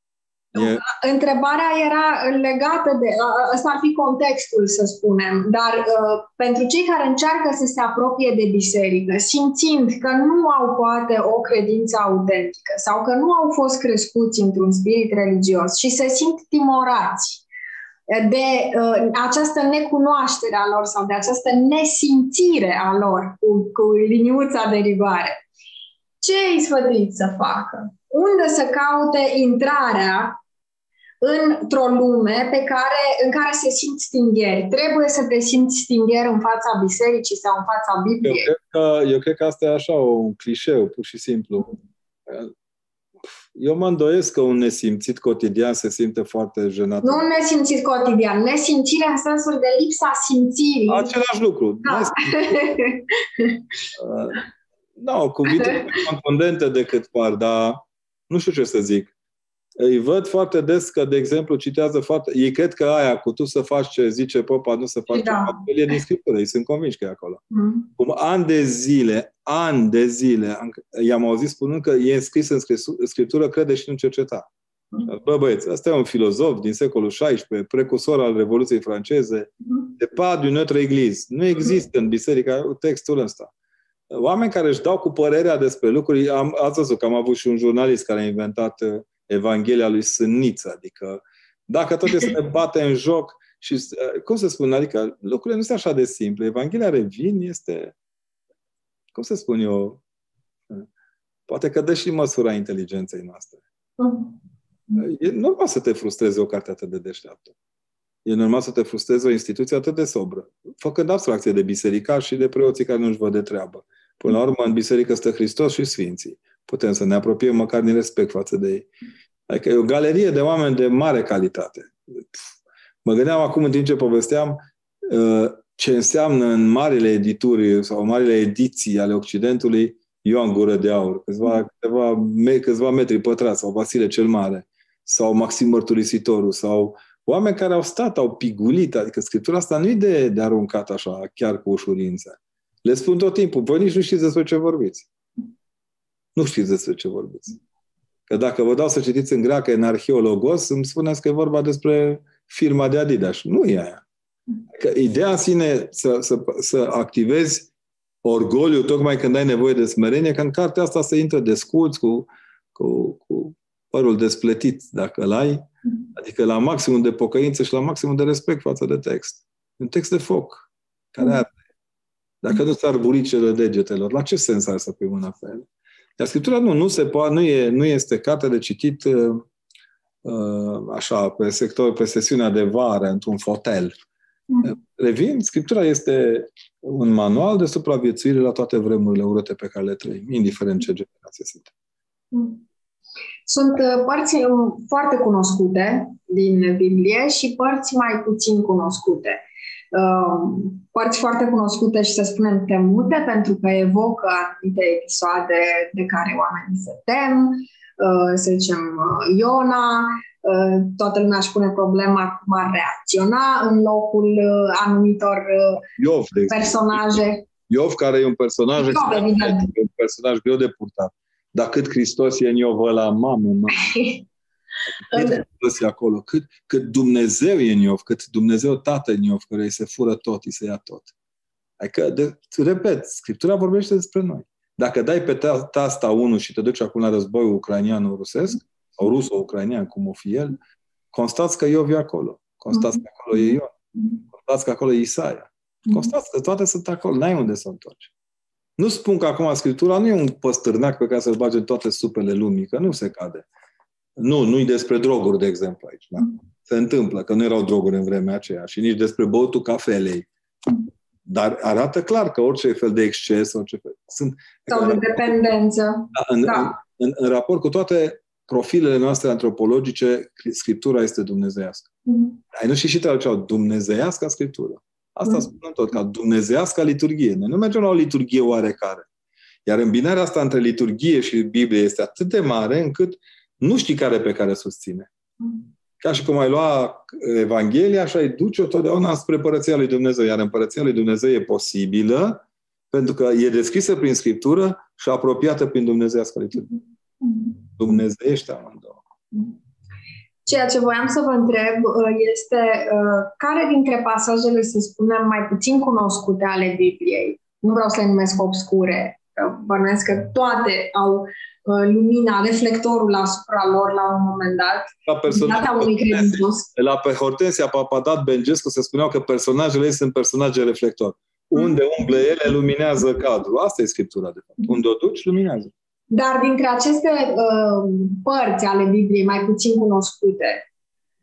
E... Întrebarea era legată de. Ăsta ar fi contextul, să spunem, dar uh, pentru cei care încearcă să se apropie de biserică, simțind că nu au poate o credință autentică sau că nu au fost crescuți într-un spirit religios și se simt timorați de uh, această necunoaștere a lor sau de această nesimțire a lor cu, cu liniuța de ribare, ce îi sfătuiți să facă? Unde să caute intrarea într-o lume pe care, în care se simt stingheri. Trebuie să te simți stingher în fața bisericii sau în fața Bibliei. Eu cred că, eu cred că asta e așa un clișeu, pur și simplu. Eu mă îndoiesc că un nesimțit cotidian se simte foarte jenat. Nu un nesimțit cotidian, nesimțire în sensul de lipsa simțirii. Același lucru. Da. Uh, nu, cuvinte mai contundente decât par, dar nu știu ce să zic îi văd foarte des că, de exemplu, citează foarte... Ei cred că aia cu tu să faci ce zice popa, nu să faci Da. ce e din Scriptură. Ei sunt convinși că e acolo. Mm. Cum ani de zile, ani de zile, am- i-am auzit spunând că e scris în scrisu- Scriptură, crede și nu cerceta. Mm. Bă, băieți, ăsta e un filozof din secolul XVI, precursor al Revoluției franceze, Mm. de pas d'une autre église. Nu există în biserică textul ăsta. Oameni care își dau cu părerea despre lucruri, am, ați văzut că am avut și un jurnalist care a inventat uh, Evanghelia lui Sânniță, adică dacă tot este să ne bate în joc și, uh, cum să spun, adică lucrurile nu sunt așa de simple. Evanghelia revin este, cum să spun eu, uh, poate că dă și măsura inteligenței noastre. Mm. E normal să te frustreze o carte atât de deșteaptă. E normal să te frustreze o instituție atât de sobră, făcând abstracție de biserica și de preoții care nu-și văd de treabă. Până la urmă, în biserică stă Hristos și Sfinții. Putem să ne apropiem măcar din respect față de ei. Adică e o galerie de oameni de mare calitate. Mă gândeam acum, în timp ce povesteam, uh, ce înseamnă în marile edituri sau marile ediții ale Occidentului Ioan Gură de Aur, câțiva, câteva, me, câțiva metri pătrați, sau Vasile cel Mare, sau Maxim Mărturisitorul, sau oameni care au stat, au pigulit, adică scriptura asta nu e de, de aruncat așa, chiar cu ușurință. Le spun tot timpul, voi nici nu știți despre ce vorbiți. Nu știți despre ce vorbiți. Că dacă vă dau să citiți în greacă, în arheologos, îmi spuneți că e vorba despre firma de Adidas. Nu e aia. Că ideea în sine să, să, să activezi orgoliu tocmai când ai nevoie de smerenie, că în cartea asta se intră desculți cu, cu, cu părul despletit, dacă îl ai, adică la maximum de pocăință și la maximum de respect față de text. Un text de foc, care arde. Dacă nu ți-ar buricele degetelor, la ce sens are să pui mâna pe el? Dar Scriptura nu, nu, se poate, nu, e, nu este carte de citit uh, uh, așa, pe sector, pe sesiunea de vară, într-un fotel. Mm. Revin, Scriptura este un manual de supraviețuire la toate vremurile urâte pe care le trăim, indiferent ce generație sunt. Mm. Sunt uh, părți um, foarte cunoscute din Biblie și părți mai puțin cunoscute. Uh, Părți foarte cunoscute și să spunem temute pentru că evocă anumite episoade de care oamenii se tem, uh, să zicem uh, Iona, uh, toată lumea își pune problema cum ar reacționa în locul uh, anumitor uh, Iov, de exemplu. personaje. Iov, care e un personaj, Iov, extrem de- evident. e un personaj greu de purtat. Dar cât Hristos e în Iov ăla, mamă, mamă. Cât Hristos e acolo, cât, cât Dumnezeu e în Iov, cât Dumnezeu Tată e în Iov, care îi se fură tot, îi se ia tot. Adică, de, repet, Scriptura vorbește despre noi. Dacă dai pe ta- tasta 1 și te duci acum la războiul ucraniano-rusesc, sau ruso-ucranian, cum o fi el, constați că Iov e acolo. Constați că acolo e Ion. Constați că acolo e Isaia. Constați că toate sunt acolo. N-ai unde să întorci. Nu spun că acum Scriptura nu e un păstârnac pe care să-l bage în toate supele lumii, că nu se cade. Nu, nu-i despre droguri, de exemplu, aici. Da? Se întâmplă că nu erau droguri în vremea aceea și nici despre băutul cafelei. Dar arată clar că orice fel de exces, orice fel... Sunt, Sau de dependență. da, în, Da. în, în raport cu toate profilele noastre antropologice, Scriptura este dumnezeiască. Mhm. Ai nu și și traduceau dumnezeiască Scriptură. Asta Mm. spunem tot, ca dumnezeiască liturghie. Noi nu mergem la o liturghie oarecare. Iar îmbinarea asta între liturghie și Biblie este atât de mare încât nu știi care pe care susține. Ca și cum ai lua Evanghelia și ai duce-o totdeauna spre Părăția lui Dumnezeu. Iar Împărăția lui Dumnezeu e posibilă pentru că e descrisă prin Scriptură și apropiată prin Dumnezeiască liturghie. Dumnezeiește amândouă. Ceea ce voiam să vă întreb uh, este uh, care dintre pasajele, să spunem, mai puțin cunoscute ale Bibliei, nu vreau să le numesc obscure, bănuiesc că toate au uh, lumina, reflectorul asupra lor la un moment dat, la personaje, unui credincios. La pe Hortensia Papadat Bengescu se spuneau că personajele sunt personaje reflector. Unde umblă ele, luminează cadrul. Asta e Scriptura, de fapt. Unde o duci, luminează. Dar dintre aceste uh, părți ale Bibliei mai puțin cunoscute,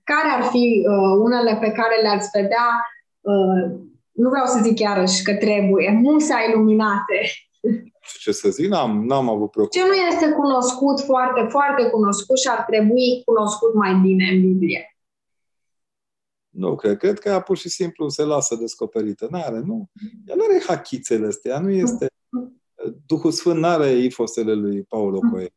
care ar fi uh, unele pe care le-ați vedea, uh, nu vreau să zic iarăși că trebuie, musa iluminate? Ce să zic, n-am, n-am avut preocupare. Ce nu este cunoscut, foarte, foarte cunoscut și ar trebui cunoscut mai bine în Biblie? Nu, cred, cred că ea pur și simplu se lasă descoperită. N-are, nu. Ea nu are hachițele astea, nu este Duhul Sfânt nu are ifosele lui Paulo mm. Coelho.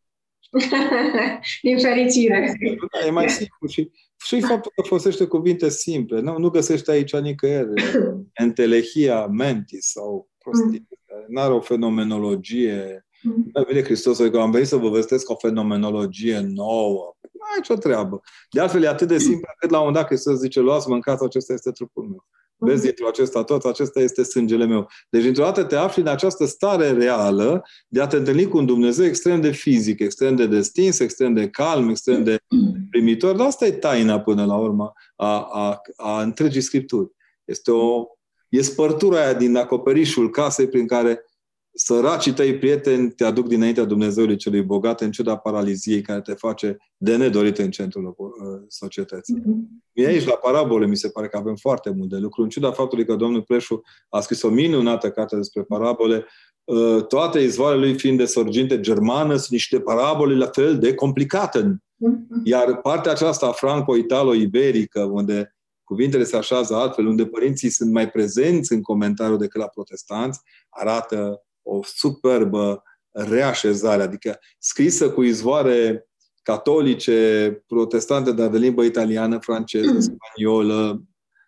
Din fericire. Da, e mai simplu și, și faptul că folosește cuvinte simple. Nu, nu găsește aici nicăieri entelehia mentis sau prostie. Mm. Nu are o fenomenologie. Mm. Da, vine Hristos că am venit să vă vestesc o fenomenologie nouă. Nu ai nicio treabă. De altfel, e atât de simplu cât la un moment dat Hristos zice, luați, mâncați, acesta este trupul meu. Vezi, dintr-o acesta tot, acesta este sângele meu. Deci, dintr-o dată te afli în această stare reală de a te întâlni cu un Dumnezeu extrem de fizic, extrem de destins, extrem de calm, extrem de primitor. Dar asta e taina, până la urmă, a, a, a întregii Scripturi. Este o, e spărtura aia din acoperișul casei prin care săracii tăi prieteni te aduc dinaintea Dumnezeului celui bogat în ciuda paraliziei care te face de nedorit în centrul uh, societății. Mm-hmm. Mie aici, la parabole, mi se pare că avem foarte mult de lucru. În ciuda faptului că domnul Preșu a scris o minunată carte despre parabole, uh, toate izvoarele lui fiind de sorginte germană, sunt niște parabole la fel de complicate. Mm-hmm. Iar partea aceasta franco-italo-iberică, unde cuvintele se așează altfel, unde părinții sunt mai prezenți în comentariu decât la protestanți, arată o superbă reașezare, adică scrisă cu izvoare catolice, protestante, dar de limbă italiană, franceză, mm. spaniolă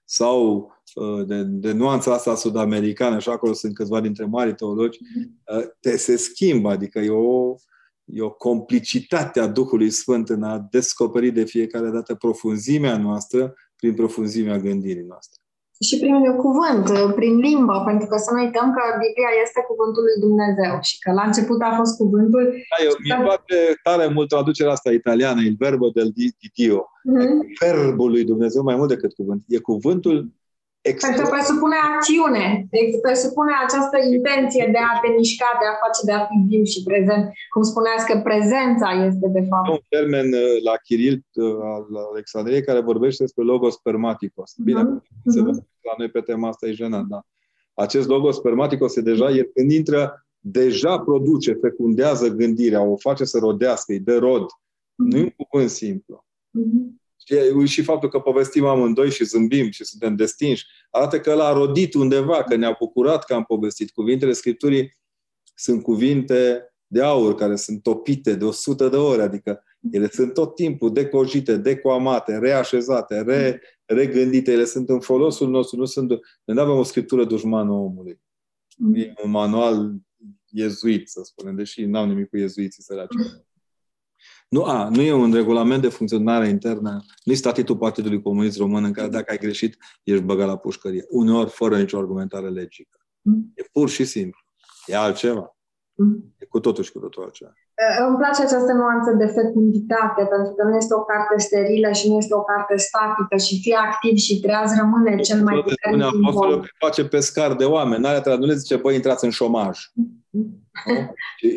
sau uh, de, de nuanța asta sud-americană, și acolo sunt câțiva dintre mari teologi, mm. uh, te se schimbă, adică e o, e o complicitate a Duhului Sfânt în a descoperi de fiecare dată profunzimea noastră prin profunzimea gândirii noastre și prin cuvânt, prin limbă, pentru că să nu uităm că Biblia este cuvântul lui Dumnezeu și că la început a fost cuvântul. Da, eu, mi place tare mult traducerea asta italiană, il verbo del Dio. Mm-hmm. Verbul lui Dumnezeu mai mult decât cuvânt. E cuvântul Extra. Pentru că presupune acțiune, presupune această intenție de a te mișca, de a face, de a fi viu și prezent. Cum spuneați că prezența este de fapt. Un termen uh, la Chiril uh, al Alexandriei care vorbește despre logos spermaticos. Bine, uh-huh. se uh-huh. la noi pe tema asta e jenant, da. Acest logos spermaticos e deja, el când intră, deja produce, fecundează gândirea, o face să rodească, îi dă rod. Uh-huh. Nu e un cuvânt simplu. Uh-huh și faptul că povestim amândoi și zâmbim și suntem destinși, arată că l-a rodit undeva, că ne-a bucurat că am povestit. Cuvintele Scripturii sunt cuvinte de aur care sunt topite de 100 de ore, adică ele sunt tot timpul decojite, decoamate, reașezate, re, regândite, ele sunt în folosul nostru, nu sunt, nu avem o scriptură dușmană omului. E un manual iezuit, să spunem, deși n-am nimic cu iezuiții săraci. Nu, a, nu e un regulament de funcționare internă, nu e statutul Partidului Comunist Român în care dacă ai greșit, ești băgat la pușcărie. Uneori fără nicio argumentare legică. Mm. E pur și simplu. E altceva. Mm. E cu totul și cu totul altceva. Îmi place această nuanță de fecunditate, pentru că nu este o carte sterilă și nu este o carte statică și fie activ și treaz rămâne cel mai puternic Apostolul că face pescar de oameni. N-are nu zice, băi, intrați în șomaj.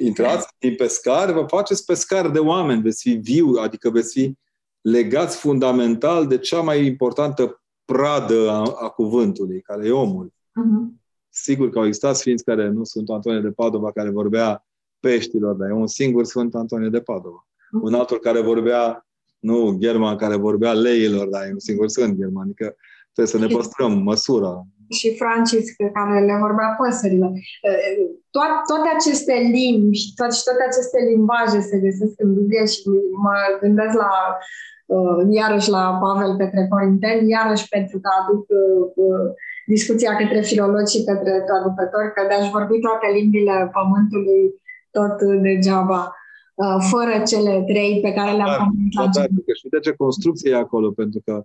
intrați din pescar, vă faceți pescar de oameni, veți fi viu, adică veți fi legați fundamental de cea mai importantă pradă a, a cuvântului, care e omul. Uh-huh. Sigur că au existat sfinți care nu sunt Antonie de Padova, care vorbea peștilor, dar e un singur Sfânt Antonie de Padova. Uh-huh. Un altul care vorbea, nu German, care vorbea leilor, dar e un singur Sfânt German. Adică trebuie să ne păstrăm măsura. și Francis care le vorbea păsările. Toate, toate aceste limbi, toate, și toate aceste limbaje se găsesc în Biblie și mă gândesc la uh, iarăși la Pavel Petre Corinteni, iarăși pentru că aduc uh, discuția către filologi și către traducători, că de-aș vorbi toate limbile pământului tot degeaba, uh, fără cele trei pe care le-am pomenit la da, Și de ce construcție e acolo? Pentru că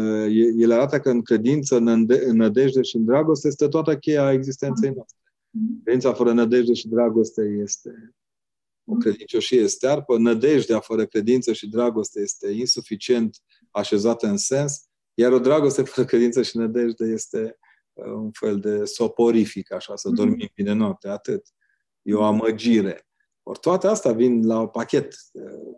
uh, el arată că în credință, în, în nădejde și în dragoste este toată cheia existenței noastre. Mm-hmm. Credința fără nădejde și dragoste este o credincioșie stearpă. Nădejdea fără credință și dragoste este insuficient așezată în sens, iar o dragoste fără credință și nădejde este uh, un fel de soporific, așa, să dormim mm-hmm. bine noapte, atât. E o amăgire. Ori toate astea vin la pachet. Uh,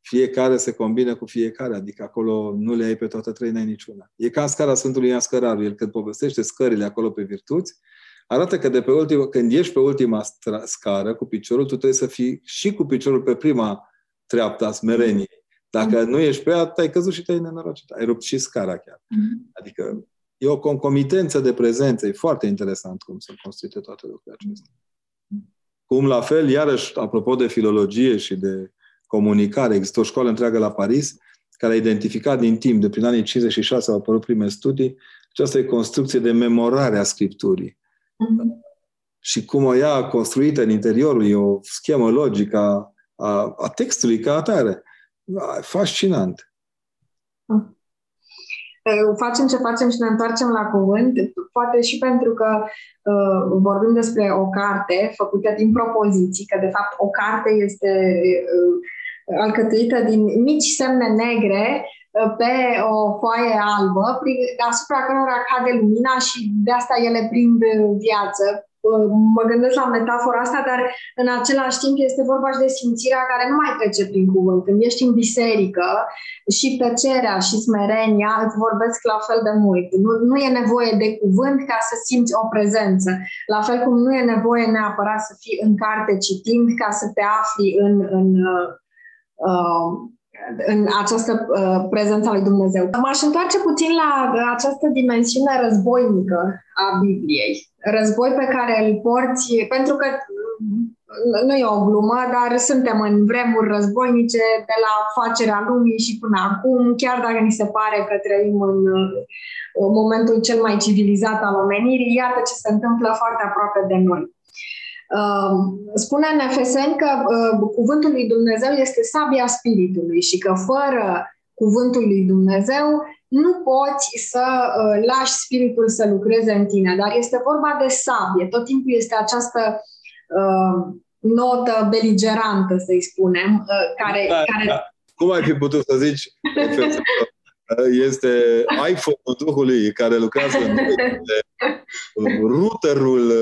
fiecare se combină cu fiecare, adică acolo nu le ai pe toate trei, n-ai niciuna. E ca în scara Sfântului Ioan Scăraru. El când povestește scările acolo pe virtuți, arată că de pe ultima, când ești pe ultima scară cu piciorul, tu trebuie să fii și cu piciorul pe prima treaptă a smereniei. Dacă mm-hmm. nu ești pe ea, ai căzut și te-ai nenorocit. Ai rupt și scara chiar. Mm-hmm. Adică e o concomitență de prezență. E foarte interesant cum sunt construite toate lucrurile acestea. Cum la fel, iarăși, apropo de filologie și de comunicare, există o școală întreagă la Paris care a identificat din timp, de prin anii 56 au apărut prime studii, aceasta e construcție de memorare a Scripturii. Și cum o ia construită în interiorul, e o schemă logică a, a, a textului ca atare. Fascinant. Facem ce facem și ne întoarcem la cuvânt, poate și pentru că uh, vorbim despre o carte făcută din propoziții, că de fapt o carte este uh, alcătuită din mici semne negre uh, pe o foaie albă, asupra cărora cade lumina și de asta ele prind viață mă gândesc la metafora asta, dar în același timp este vorba și de simțirea care nu mai trece prin cuvânt. Când ești în biserică și tăcerea și smerenia îți vorbesc la fel de mult. Nu, nu e nevoie de cuvânt ca să simți o prezență. La fel cum nu e nevoie neapărat să fii în carte citind ca să te afli în, în uh, uh în această uh, prezență a lui Dumnezeu. M-aș întoarce puțin la această dimensiune războinică a Bibliei. Război pe care îl porți, pentru că mm, nu e o glumă, dar suntem în vremuri războinice de la facerea lumii și până acum, chiar dacă ni se pare că trăim în uh, momentul cel mai civilizat al omenirii, iată ce se întâmplă foarte aproape de noi. Um, spune în Efeseni că uh, cuvântul lui Dumnezeu este sabia spiritului și că fără cuvântul lui Dumnezeu nu poți să uh, lași spiritul să lucreze în tine, dar este vorba de sabie. Tot timpul este această uh, notă beligerantă, să-i spunem, uh, care, da, care... Da. Cum ai fi putut să zici? este iPhone-ul Duhului care lucrează în routerul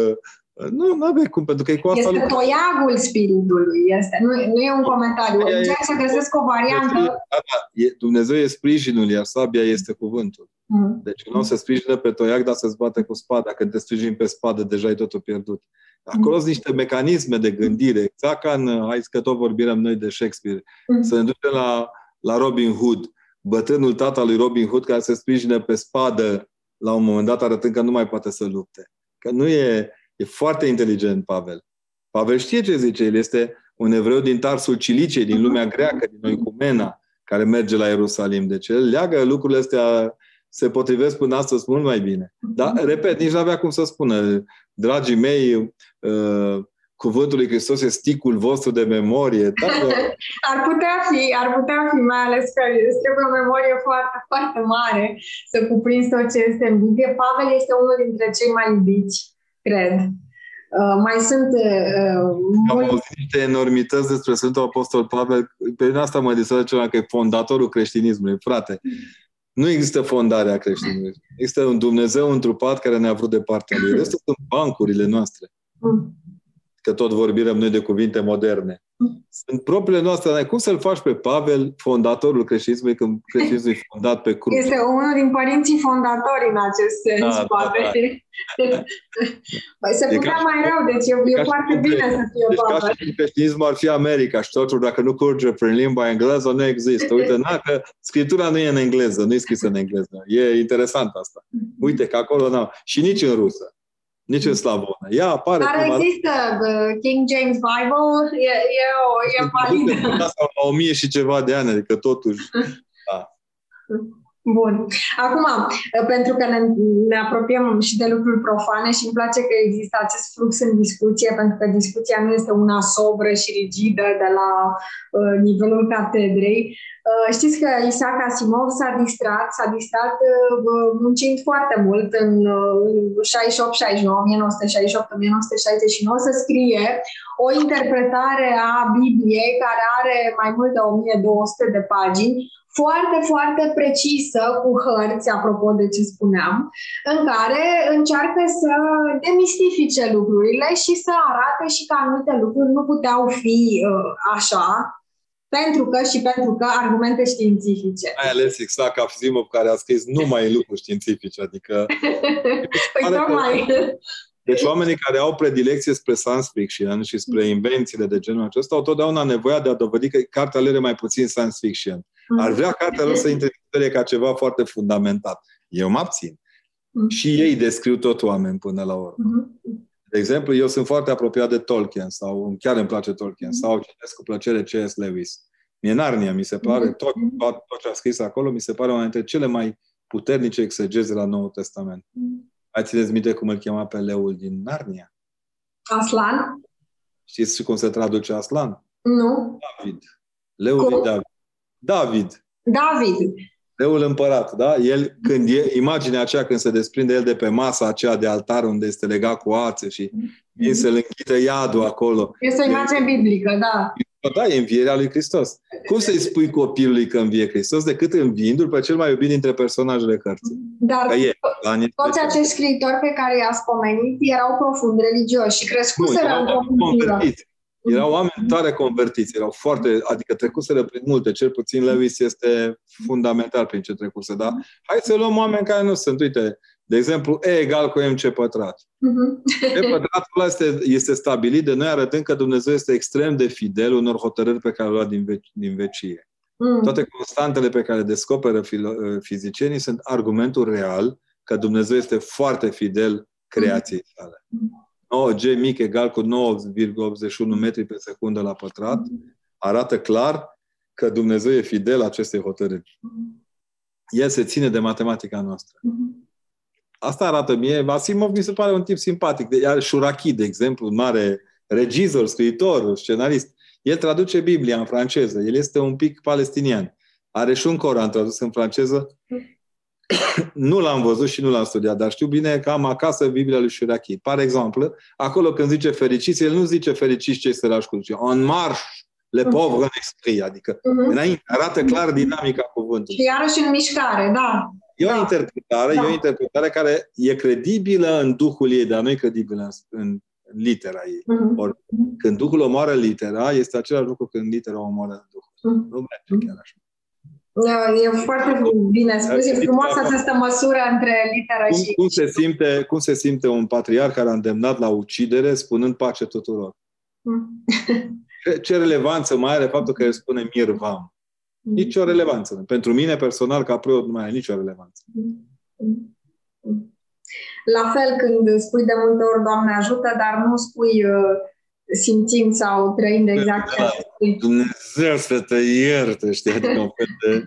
nu, nu aveai cum, pentru că e cu asta... Este lucru. toiagul spiritului, este. Nu, nu e un comentariu. Încerc să găsesc o variantă. Da, da, e, Dumnezeu e sprijinul, iar sabia este cuvântul. Mm. Deci nu se sprijină pe toiag, dar se bate cu spada. Când te sprijini pe spadă, deja ai totul pierdut. Acolo mm. sunt niște mecanisme de gândire, exact ca în, hai că tot vorbim noi de Shakespeare, mm. să ne ducem la, la Robin Hood, bătrânul tata lui Robin Hood care se sprijină pe spadă la un moment dat arătând că nu mai poate să lupte. Că nu e, E foarte inteligent Pavel. Pavel știe ce zice. El este un evreu din Tarsul Cilicei, din lumea greacă, din Oicumena, care merge la Ierusalim. Deci el leagă lucrurile astea, se potrivesc până astăzi mult mai bine. Dar, repet, nici nu avea cum să spună. Dragii mei, uh, cuvântul lui Hristos este sticul vostru de memorie. Da, ar putea fi, ar putea fi, mai ales că îți trebuie o memorie foarte, foarte mare să cuprinzi tot ce este în Biblie. Pavel este unul dintre cei mai iubiți cred. Uh, mai sunt... Uh, Am auzit niște enormități despre Sfântul Apostol Pavel. Pe mine asta mă distrage ceva că e fondatorul creștinismului. Frate, nu există fondarea creștinismului. Există un Dumnezeu întrupat care ne-a vrut de partea lui. Restul sunt bancurile noastre. Mm. Că tot vorbim noi de cuvinte moderne. Sunt propriile noastre. Cum să-l faci pe Pavel, fondatorul creștinismului, când creștinismul e fondat pe cruce? Este unul din părinții fondatori în acest sens, da, poate. Da, da. Păi se putea mai rău, deci e, e foarte bine să fie deci Pavel. Ca și creștinismul ar fi America și totul, dacă nu curge prin limba engleză, nu există. Uite, na, că scriptura nu e în engleză, nu e scrisă în engleză. E interesant asta. Uite că acolo nu. Și nici în rusă nici în slavonă. Ea apare... Dar există uh, King James Bible, e, e, o, e validă. La o mie și ceva de ani, adică totuși... Da. Bun. Acum, pentru că ne, ne apropiem și de lucruri profane și îmi place că există acest flux în discuție, pentru că discuția nu este una sobră și rigidă de la uh, nivelul catedrei. Uh, știți că Isaac Asimov s-a distrat, s-a distrat uh, muncind foarte mult în uh, 68-69, 1968-1969 să scrie o interpretare a Bibliei care are mai mult de 1200 de pagini, foarte, foarte precisă, cu hărți, apropo de ce spuneam, în care încearcă să demistifice lucrurile și să arate și că anumite lucruri nu puteau fi uh, așa, pentru că și pentru că argumente științifice. Mai ales exact ca Asimov care a scris numai lucruri științifice, adică... păi tocmai... Deci oamenii care au predilecție spre science fiction și spre invențiile de genul acesta au totdeauna nevoia de a dovedi că cartea lor e mai puțin science fiction. Ar vrea cartea lor să intre ca ceva foarte fundamentat. Eu mă abțin. Și ei descriu tot oameni până la urmă. De exemplu, eu sunt foarte apropiat de Tolkien sau chiar îmi place Tolkien sau citesc cu plăcere C.S. Lewis. Mie Narnia, mi se pare, tot, tot, tot ce a scris acolo, mi se pare una dintre cele mai puternice exegeze la Noul Testament. Ai țineți minte cum îl chema pe leul din Narnia? Aslan? Știți și cum se traduce Aslan? Nu. David. Leul cum? David. David. David. Leul împărat, da? El, când e, imaginea aceea când se desprinde el de pe masa aceea de altar unde este legat cu ațe și vin să-l închide iadul acolo. Este o imagine biblică, da. Da, e învierea lui Hristos. Cum să-i spui copilului că învie Hristos decât înviindu-l pe cel mai iubit dintre personajele cărții? Dar e, toți acești scriitori pe care i-ați pomenit erau profund religioși și crescuseră într-o cultură. Erau oameni tare convertiți, erau foarte, adică trecuseră prin multe, cel puțin Lewis este fundamental prin ce trecuse, dar hai să luăm oameni care nu sunt, uite, de exemplu, E egal cu MC pătrat. Uh-huh. E pătratul este, este stabilit de noi arătând că Dumnezeu este extrem de fidel unor hotărâri pe care le-a luat din, veci, din vecie. Uh-huh. Toate constantele pe care le descoperă filo- fizicienii sunt argumentul real că Dumnezeu este foarte fidel creației sale. Uh-huh. 9G mic egal cu 9,81 metri pe secundă la pătrat, arată clar că Dumnezeu e fidel acestei hotărâri. El se ține de matematica noastră. Asta arată mie. Asimov mi se pare un tip simpatic. Iar Shuraki, de exemplu, un mare regizor, scriitor, scenarist, el traduce Biblia în franceză. El este un pic palestinian. Are și un Coran tradus în franceză nu l-am văzut și nu l-am studiat, dar știu bine că am acasă Biblia lui Shirachi. Par exemplu, acolo când zice fericiți, el nu zice fericiți cei sărași cu zice en marș, le mhm. pauvres în esprit, adică uh-huh. înainte, arată clar dinamica cuvântului. Și iarăși în mișcare, da. E o da. interpretare, da. e o interpretare care e credibilă în duhul ei, dar nu e credibilă în, în litera ei. Uh-huh. Or, când Duhul omoară litera, este același lucru când litera omoară Duhul. Uh-huh. Nu merge chiar așa. E foarte bine spus, e frumoasă această măsură între literă cum, și... Cum se, simte, cum se simte un patriarh care a îndemnat la ucidere spunând pace tuturor? Mm. ce, ce relevanță mai are faptul că el spune mirvam? Mm. Nici o relevanță. Pentru mine, personal, ca preot, nu mai are nicio relevanță. Mm. La fel când spui de multe ori, Doamne ajută, dar nu spui uh, simțind sau trăind exact da, Dumnezeu să te ierte, știi, adică un fel de...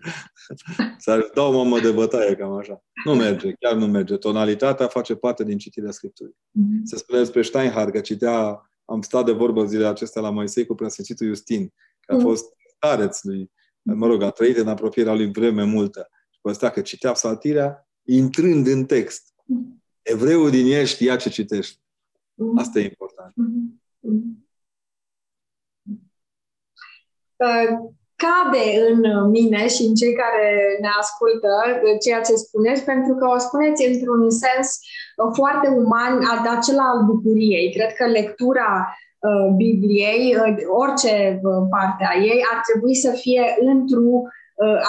Să dau o mamă de bătaie, cam așa. Nu merge, chiar nu merge. Tonalitatea face parte din citirea Scripturii. Mm-hmm. Se spune despre Steinhardt că citea, am stat de vorbă zilele acestea la Moisei cu preasfințitul Justin, că a mhm. fost stareț lui, mă rog, a trăit în apropierea lui vreme multă. Și povestea că citea psaltirea intrând în text. Mhm. Evreul din el știa ce citești. Mhm. Asta e important. Mm-hmm. Cade în mine și în cei care ne ascultă ceea ce spuneți, pentru că o spuneți într-un sens foarte uman, acela al bucuriei. Cred că lectura Bibliei, orice parte a ei, ar trebui să fie într-o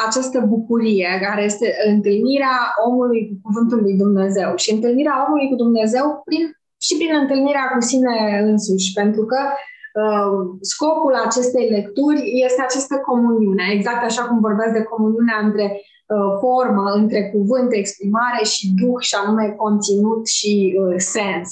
această bucurie, care este întâlnirea omului cu Cuvântul lui Dumnezeu. Și întâlnirea omului cu Dumnezeu prin, și prin întâlnirea cu sine însuși, pentru că uh, scopul acestei lecturi este această comuniune, exact așa cum vorbesc de comuniunea între uh, formă, între cuvânt, exprimare și duh, și anume conținut și uh, sens.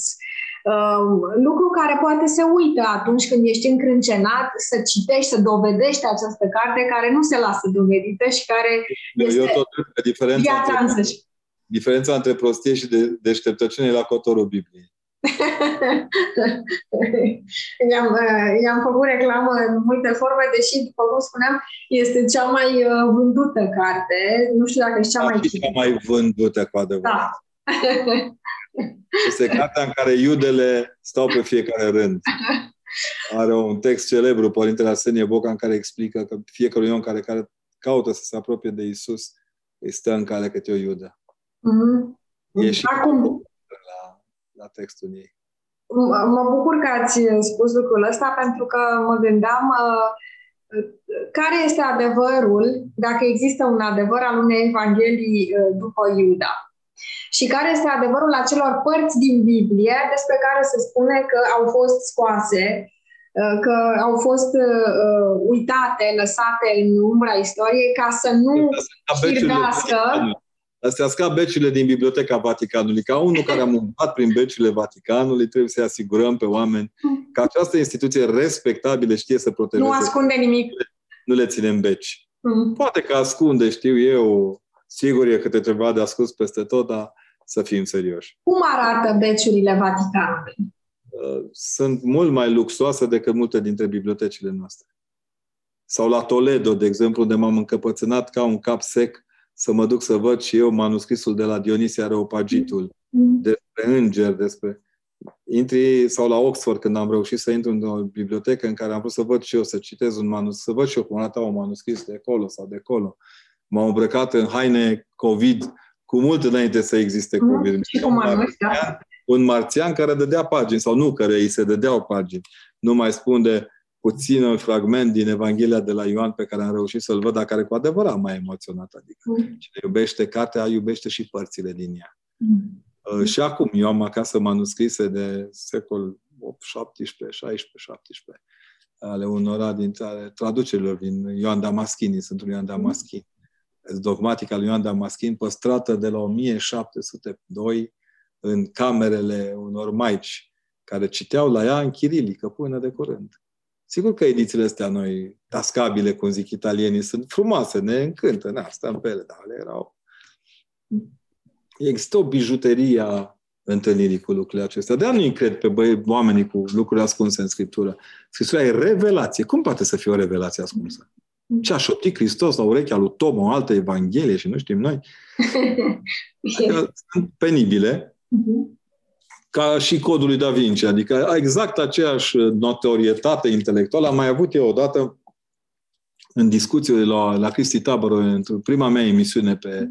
Uh, lucru care poate se uită atunci când ești încrâncenat să citești, să dovedești această carte care nu se lasă dovedită și care este Eu tot cred că diferența viața între, însăși. diferența între prostie și de, deșteptăciune e la cotorul Bibliei. i-am, uh, i-am făcut reclamă în multe forme, deși, după cum spuneam, este cea mai uh, vândută carte. Nu știu dacă e cea mai Ar fi cea mai vândută cu adevărat. Da. Este cartea în care iudele stau pe fiecare rând. Are un text celebru, Părintele Arsenie Boca, în care explică că fiecare om care, care caută să se apropie de Isus îi stă în cale câte o iudă. Mhm. E și Acum, la, la textul ei. M- Mă bucur că ați spus lucrul ăsta pentru că mă gândeam uh, care este adevărul, dacă există un adevăr al unei evanghelii uh, după Iuda. Și care este adevărul acelor părți din Biblie despre care se spune că au fost scoase, uh, că au fost uh, uitate, lăsate în umbra istoriei ca să nu Ca beciurile știrbească. Vaticanului. Astea sunt ca becile din Biblioteca Vaticanului. Ca unul care am umblat prin becile Vaticanului, trebuie să asigurăm pe oameni că această instituție respectabilă știe să protejeze. nu ascunde nimic. Nu le ținem beci. Mm. Poate că ascunde, știu eu, sigur e câte ceva de ascuns peste tot, dar să fim serioși. Cum arată beciurile Vaticanului? Uh, Sunt mult mai luxoase decât multe dintre bibliotecile noastre. Sau la Toledo, de exemplu, unde m-am încăpățânat ca un cap sec să mă duc să văd și eu manuscrisul de la Dionisie Areopagitul, Mm. despre îngeri, despre... Intri, sau la Oxford, când am reușit să intru într-o bibliotecă în care am vrut să văd și eu, să citez un manuscris, să văd și eu cum arăta un manuscris de acolo sau de acolo. M-am îmbrăcat în haine COVID cu mult înainte să existe Mm. COVID. Și cum am da? un marțian care dădea pagini, sau nu, care îi se dădeau pagini. Nu mai spun de puțin un fragment din Evanghelia de la Ioan pe care am reușit să-l văd, dar care cu adevărat m-a emoționat. Adică Mm. cine iubește cartea, iubește și părțile din ea. Mm. Uh, Și acum eu am acasă manuscrise de secol 8, 17, 16, 17 ale unora dintre ale traducerilor din Ioan Damaschini, sunt un Ioan Damaschini. Dogmatica lui Ioan Damaschin, păstrată de la 1702 în camerele unor maici care citeau la ea în chirilică până de curând. Sigur că edițiile astea noi, tascabile, cum zic italienii, sunt frumoase, ne încântă, ne stăm pe ele, dar ale erau... Există o bijuterie a întâlnirii cu lucrurile acestea. De-aia nu-i cred pe băi, oamenii cu lucruri ascunse în Scriptură. Scriptura e revelație. Cum poate să fie o revelație ascunsă? Ce a șoptit Hristos la urechea lui Tom, o altă evanghelie și nu știm noi? Adică sunt penibile, Mhm. Ca și codul lui Da Vinci, adică exact aceeași notorietate intelectuală am mai avut eu odată în discuție la, la Cristi Tabără, în prima mea emisiune pe,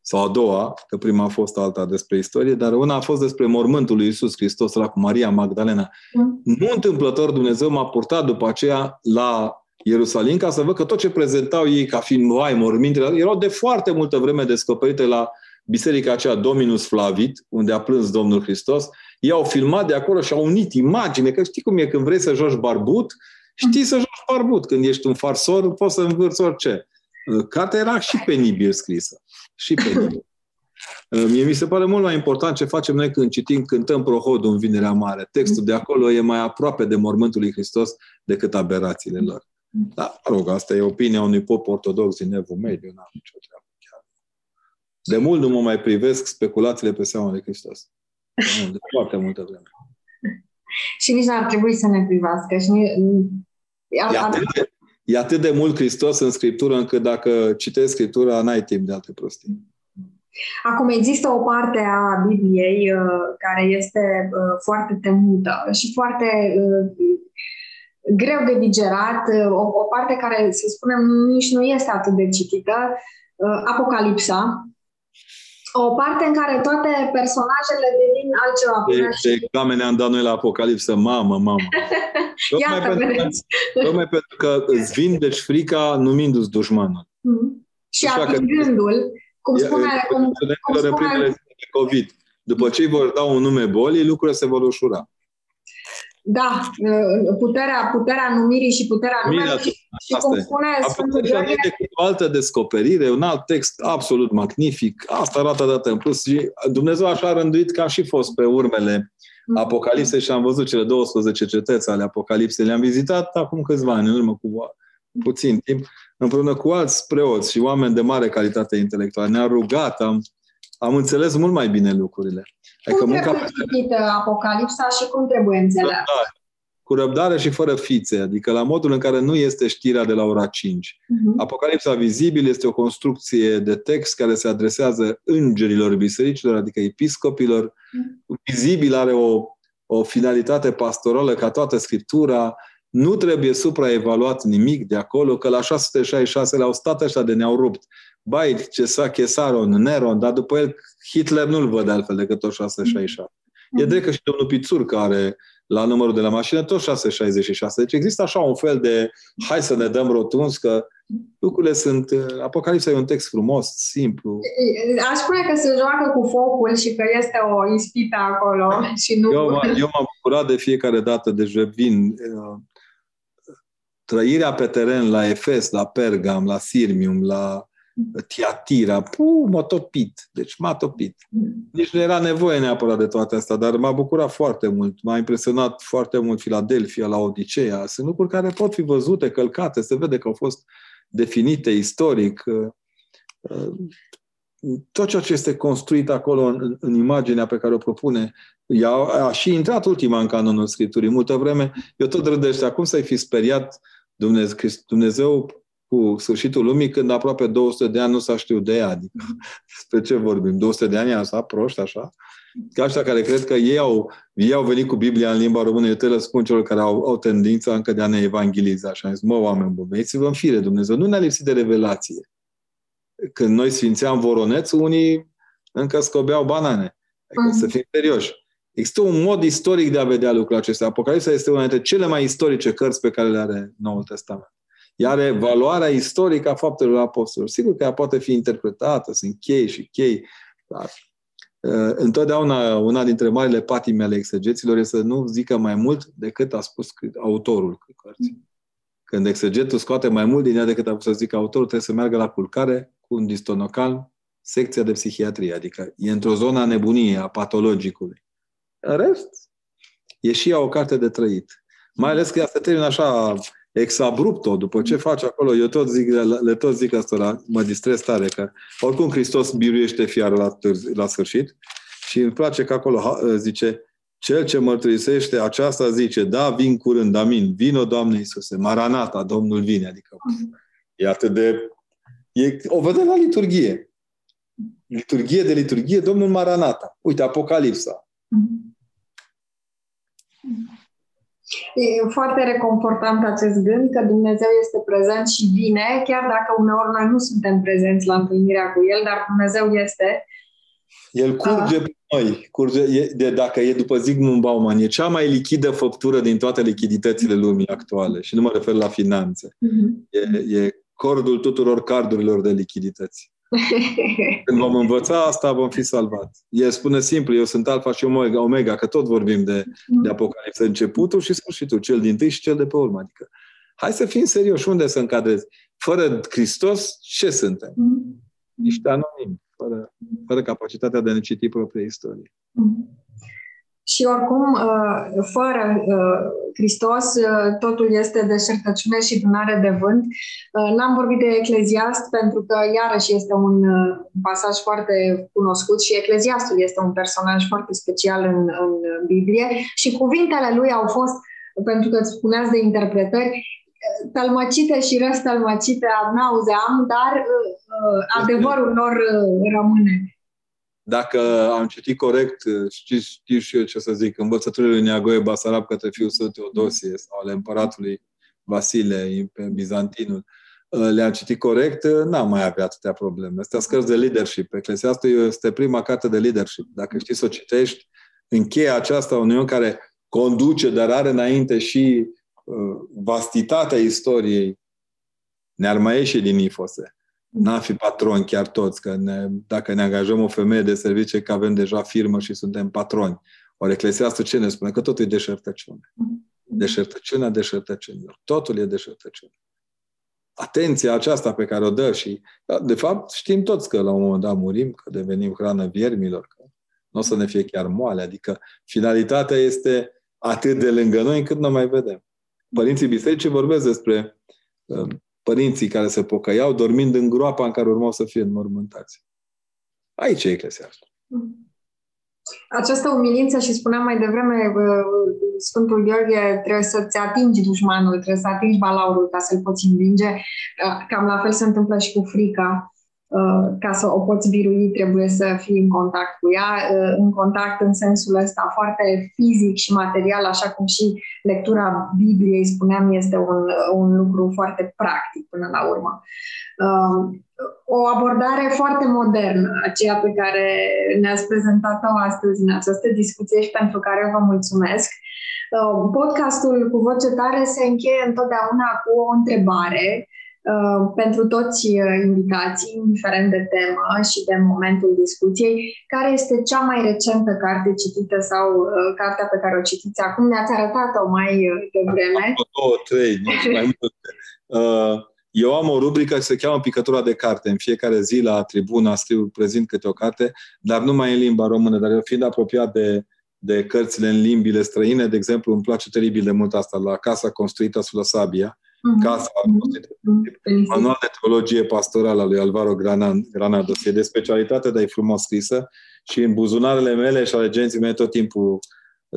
sau a doua, că prima a fost alta despre istorie, dar una a fost despre mormântul lui Isus Hristos la cu Maria Magdalena. Mm. Nu întâmplător Dumnezeu m-a purtat după aceea la Ierusalim ca să văd că tot ce prezentau ei ca fiind vai, mormintele, erau de foarte multă vreme descoperite la biserica aceea Dominus Flavit, unde a plâns Domnul Hristos. Ei au filmat de acolo și au unit imagine, că știi cum e când vrei să joci barbut, știi să joci barbut. Când ești un farsor, poți să învârți orice. Cartea era și penibil scrisă. Și penibil. Mie mi se pare mult mai important ce facem noi când citim, cântăm prohodul în Vinerea Mare. Textul de acolo e mai aproape de mormântul lui Hristos decât aberațiile lor. Da, mă rog, asta e opinia unui pop ortodox din Evul Mediu, n-am nicio treabă chiar. De mult nu mă mai privesc speculațiile pe seama lui Hristos. De, mult, de foarte multă vreme. Și nici n-ar trebui să ne privească. Și ni... E atât, de, e atât de mult Hristos în Scriptură încât dacă citești Scriptura, n-ai timp de alte prostii. Acum există o parte a Bibliei uh, care este uh, foarte temută și foarte uh, greu de digerat, uh, o, o parte care, să spunem, nici nu este atât de citită, uh, Apocalipsa. O parte în care toate personajele devin altceva. De, de examene am dat noi la Apocalipsă, mamă, mamă. Iată, tocmai, pentru, tocmai pentru că îți vindeci frica numindu-ți dușmanul. Mm-hmm. Și Așa că- atingându-l, cum spune, cum, cum Studenților în primele spune zile de COVID. După ce îi vor da un nume bolii, lucrurile se vor ușura. Da, puterea, puterea numirii și puterea Numirea, numelui și, și asta cum e. spune Sfântul Apocalipsa nu e Gheorghe, decât o altă descoperire, un alt text absolut magnific. Asta arată dată în plus. Și Dumnezeu așa a rânduit că am și fost pe urmele Apocalipsei și am văzut cele 12 cetăți ale Apocalipsei. Le-am vizitat acum câțiva ani, în urmă cu puțin timp, împreună cu alți preoți și oameni de mare calitate intelectuală. Ne-am rugat, am, am înțeles mult mai bine lucrurile. Adică cum munca trebuie citită Apocalipsa și cum trebuie înțeleasă? răbdare, cu răbdare și fără fițe, adică la modul în care nu este știrea de la ora 5. Mhm. Apocalipsa vizibil este o construcție de text care se adresează îngerilor bisericilor, adică episcopilor. Vizibil are o, o finalitate pastorală ca toată Scriptura. Nu trebuie supraevaluat nimic de acolo, că la 666 le-au stat ăștia de ne-au rupt. Bai, Cesa, Chesaron, Neron, dar după el Hitler nu-l văd altfel decât tot 666. E drept că și domnul Pițur, care la numărul de la mașină, tot 666. Deci există așa un fel de hai să ne dăm rotunzi că lucrurile sunt... Apocalipsa e un text frumos, simplu. Aș spune că se joacă cu focul și că este o ispită acolo și nu... Eu, m- eu m-am bucurat de fiecare dată, deci vin uh, trăirea pe teren la Efes, la Pergam, la Sirmium, la Tiatira, puh, m-a topit. Deci m-a topit. Nici nu era nevoie neapărat de toate astea, dar m-a bucurat foarte mult. M-a impresionat foarte mult Filadelfia, la Odiseea. Sunt lucruri care pot fi văzute, călcate, se vede că au fost definite istoric. Uh, Tot ceea ce este construit acolo în, în imaginea pe care o propune, ea a și intrat ultima în canonul Scripturii. Multă vreme, eu tot râdește. Acum să-i fi speriat Dumnezeu, Dumnezeu cu sfârșitul lumii, când aproape 200 de ani nu s-a știut de ea. Adică, despre ce vorbim? 200 de ani asta proști, așa? Ca ăștia care cred că ei au, ei au venit cu Biblia în limba română, eu te le spun celor care au, au tendința încă de a ne evangeliza. Și am zis, mă, oameni buni, veniți-vă în fire, Dumnezeu. Nu ne-a lipsit de revelație. Când noi sfințeam voroneț, unii încă scobeau banane. Adică să fim serioși. Există un mod istoric de a vedea lucrurile acestea. Apocalipsa este una dintre cele mai istorice cărți pe care le are Noul Testament. Ea are valoarea istorică a faptelor apostolilor. Sigur că ea poate fi interpretată, sunt chei și chei, dar uh, întotdeauna una dintre marile patime ale exegeților este să nu zică mai mult decât a spus autorul cărții. Când exegetul scoate mai mult din ea decât a putut să zică autorul, trebuie să meargă la culcare cu un distonocal, secția de psihiatrie, adică e într-o zonă a nebuniei, a patologicului. În rest, e și ea o carte de trăit. Mai ales că ea se termină așa exabrupto, după ce face acolo, eu tot zic, le tot zic asta, mă distrez tare, că oricum Hristos biruiește fiară la, târzi, la sfârșit și îmi place că acolo zice, cel ce mărturisește aceasta zice, da, vin curând, amin, vino, Doamne Iisuse, Maranata, Domnul vine, adică e atât de... E, o vedem la liturghie. Liturghie de liturghie, Domnul Maranata. Uite, Apocalipsa. E foarte reconfortant acest gând că Dumnezeu este prezent și vine, chiar dacă uneori noi nu suntem prezenți la întâlnirea cu El, dar Dumnezeu este. El curge pe noi. Curge, e, de, dacă e după Zygmunt Bauman, e cea mai lichidă făptură din toate lichiditățile lumii actuale. Și nu mă refer la finanțe. Mm-hmm. E, e cordul tuturor cardurilor de lichidități. Când vom învăța asta, vom fi salvați. El spune simplu, eu sunt alfa și omega, omega că tot vorbim de, de apocalipsă, începutul și sfârșitul, cel din tâi și cel de pe urmă. Adică, hai să fim serioși, unde să încadrezi? Fără Hristos, ce suntem? Niște anonimi, fără, fără capacitatea de a ne citi propria istorie. Și oricum, fără Hristos, totul este deșertăciune și dunare de vânt. N-am vorbit de Ecleziast pentru că iarăși este un pasaj foarte cunoscut și Ecleziastul este un personaj foarte special în, în Biblie și cuvintele lui au fost, pentru că îți spuneați de interpretări, tălmăcite și răstălmăcite ad nauzeam, dar adevărul lor rămâne dacă am citit corect, știu, știu și eu ce să zic, învățăturile lui Neagoe Basarab către fiul său Teodosie sau ale împăratului Vasile pe Bizantinul, le-am citit corect, n-am mai avea atâtea probleme. Astea sunt cărți de leadership. Eclesiastul este prima carte de leadership. Dacă știi să o citești, încheie aceasta unui om care conduce, dar are înainte și uh, vastitatea istoriei, ne-ar mai ieși din ifose. N-am fi patroni chiar toți, că ne, dacă ne angajăm o femeie de servicie, că avem deja firmă și suntem patroni. Ori Eclesiastul ce ne spune? Că totul e deșertăciune. Deșertăciunea deșertăciunilor. Totul e deșertăciune. Atenția aceasta pe care o dă și, de fapt, știm toți că la un moment dat murim, că devenim hrană viermilor, că nu o să ne fie chiar moale. Adică finalitatea este atât de lângă noi încât nu mai vedem. Părinții bisericii vorbesc despre uh, părinții care se pocăiau dormind în groapa în care urmau să fie înmormântați. Aici e Eclesiastul. Această umilință și spuneam mai devreme, Sfântul Gheorghe, trebuie să-ți atingi dușmanul, trebuie să atingi balaurul ca să-l poți învinge. Cam la fel se întâmplă și cu frica. Uh, ca să o poți birui, trebuie să fii în contact cu ea, uh, în contact în sensul ăsta foarte fizic și material, așa cum și lectura Bibliei, spuneam, este un, un lucru foarte practic până la urmă. Uh, o abordare foarte modernă, aceea pe care ne-ați prezentat-o astăzi în această discuție și pentru care vă mulțumesc. Podcastul cu voce tare se încheie întotdeauna cu o întrebare Uh, pentru toți uh, invitații, indiferent de temă și de momentul discuției, care este cea mai recentă carte citită sau uh, cartea pe care o citiți acum? Ne-ați arătat-o mai devreme. Două, trei, mai multe. Eu am o rubrică se cheamă Picătura de carte. În fiecare zi la tribuna scriu, prezint câte o carte, dar numai în limba română. Dar eu fiind apropiat de, de cărțile în limbile străine, de exemplu, îmi place teribil de mult asta, la Casa Construită Sula Sabia, Mhm. Casa mm-hmm. Manual de teologie pastorală a lui Alvaro Granados. E de specialitate, dar e frumos scrisă și în buzunarele mele și ale genții mele tot timpul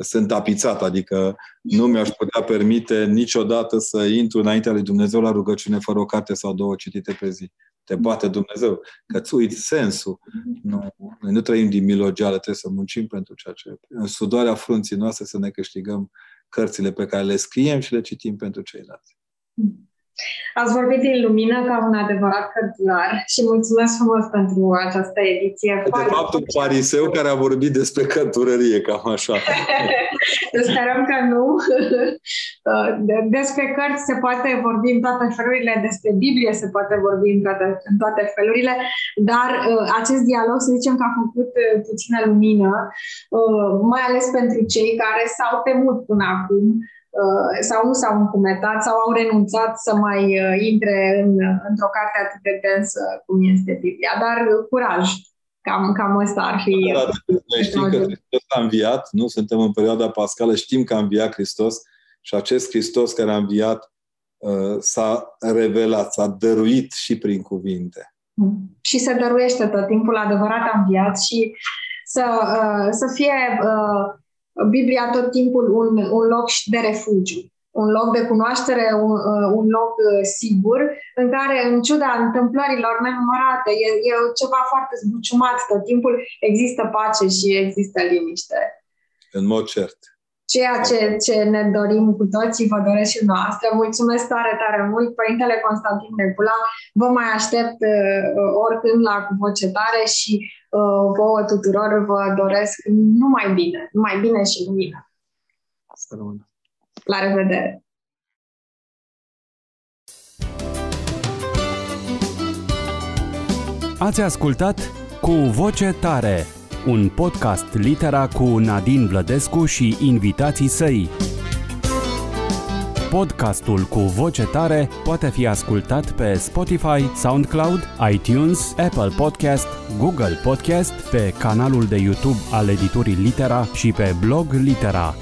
sunt tapizat, adică nu mi-aș putea permite niciodată să intru înaintea lui Dumnezeu la rugăciune fără o carte sau două citite pe zi. Te bate Dumnezeu, că îți uiți sensul. Nu, noi nu trăim din milogeală, trebuie să muncim pentru ceea ce... În sudoarea frunții noastre să ne câștigăm cărțile pe care le scriem și le citim pentru ceilalți. Ați vorbit din lumină ca un adevărat cărturar și mulțumesc frumos pentru această ediție. De fapt, un fariseu care a vorbit despre cărturărie, cam așa. Sperăm că nu. Despre cărți se poate vorbi în toate felurile, despre Biblie se poate vorbi în toate, în toate felurile, dar uh, acest dialog, să zicem că a făcut uh, puțină lumină, uh, mai ales pentru cei care s-au temut până acum Uh, sau nu s-au încumetat sau au renunțat să mai uh, intre în, într-o carte atât de densă cum este Biblia. Dar curaj, Cam, cam ăsta ar fi. Da, da, da. Noi știm că Hristos a înviat, nu? Suntem în perioada pascală, știm că a înviat Hristos și acest Hristos care a înviat uh, s-a revelat, s-a dăruit și prin cuvinte. Mm. Și se dăruiește tot timpul adevărat a înviat și să, uh, să fie uh, Biblia tot timpul un, un loc de refugiu, un loc de cunoaștere, un, uh, un loc uh, sigur, în care, în ciuda întâmplărilor nenumărate, e, e ceva foarte zbuciumat tot timpul, există pace și există liniște. În mod cert. Ceea ce, ce ne dorim cu toții, vă doresc și noastră. Mulțumesc tare, tare mult. Părintele Constantin Necula, vă mai aștept uh, oricând la cu voce tare și Uh, vouă tuturor vă doresc numai bine, numai bine și lumină. Să rămână. La revedere! Ați ascultat Cu Voce Tare, un podcast litera cu Nadine Vlădescu și invitații săi. Podcastul cu voce tare poate fi ascultat pe Spotify, SoundCloud, iTunes, Apple Podcast, Google Podcast, pe canalul de YouTube al editurii Litera și pe blog Litera.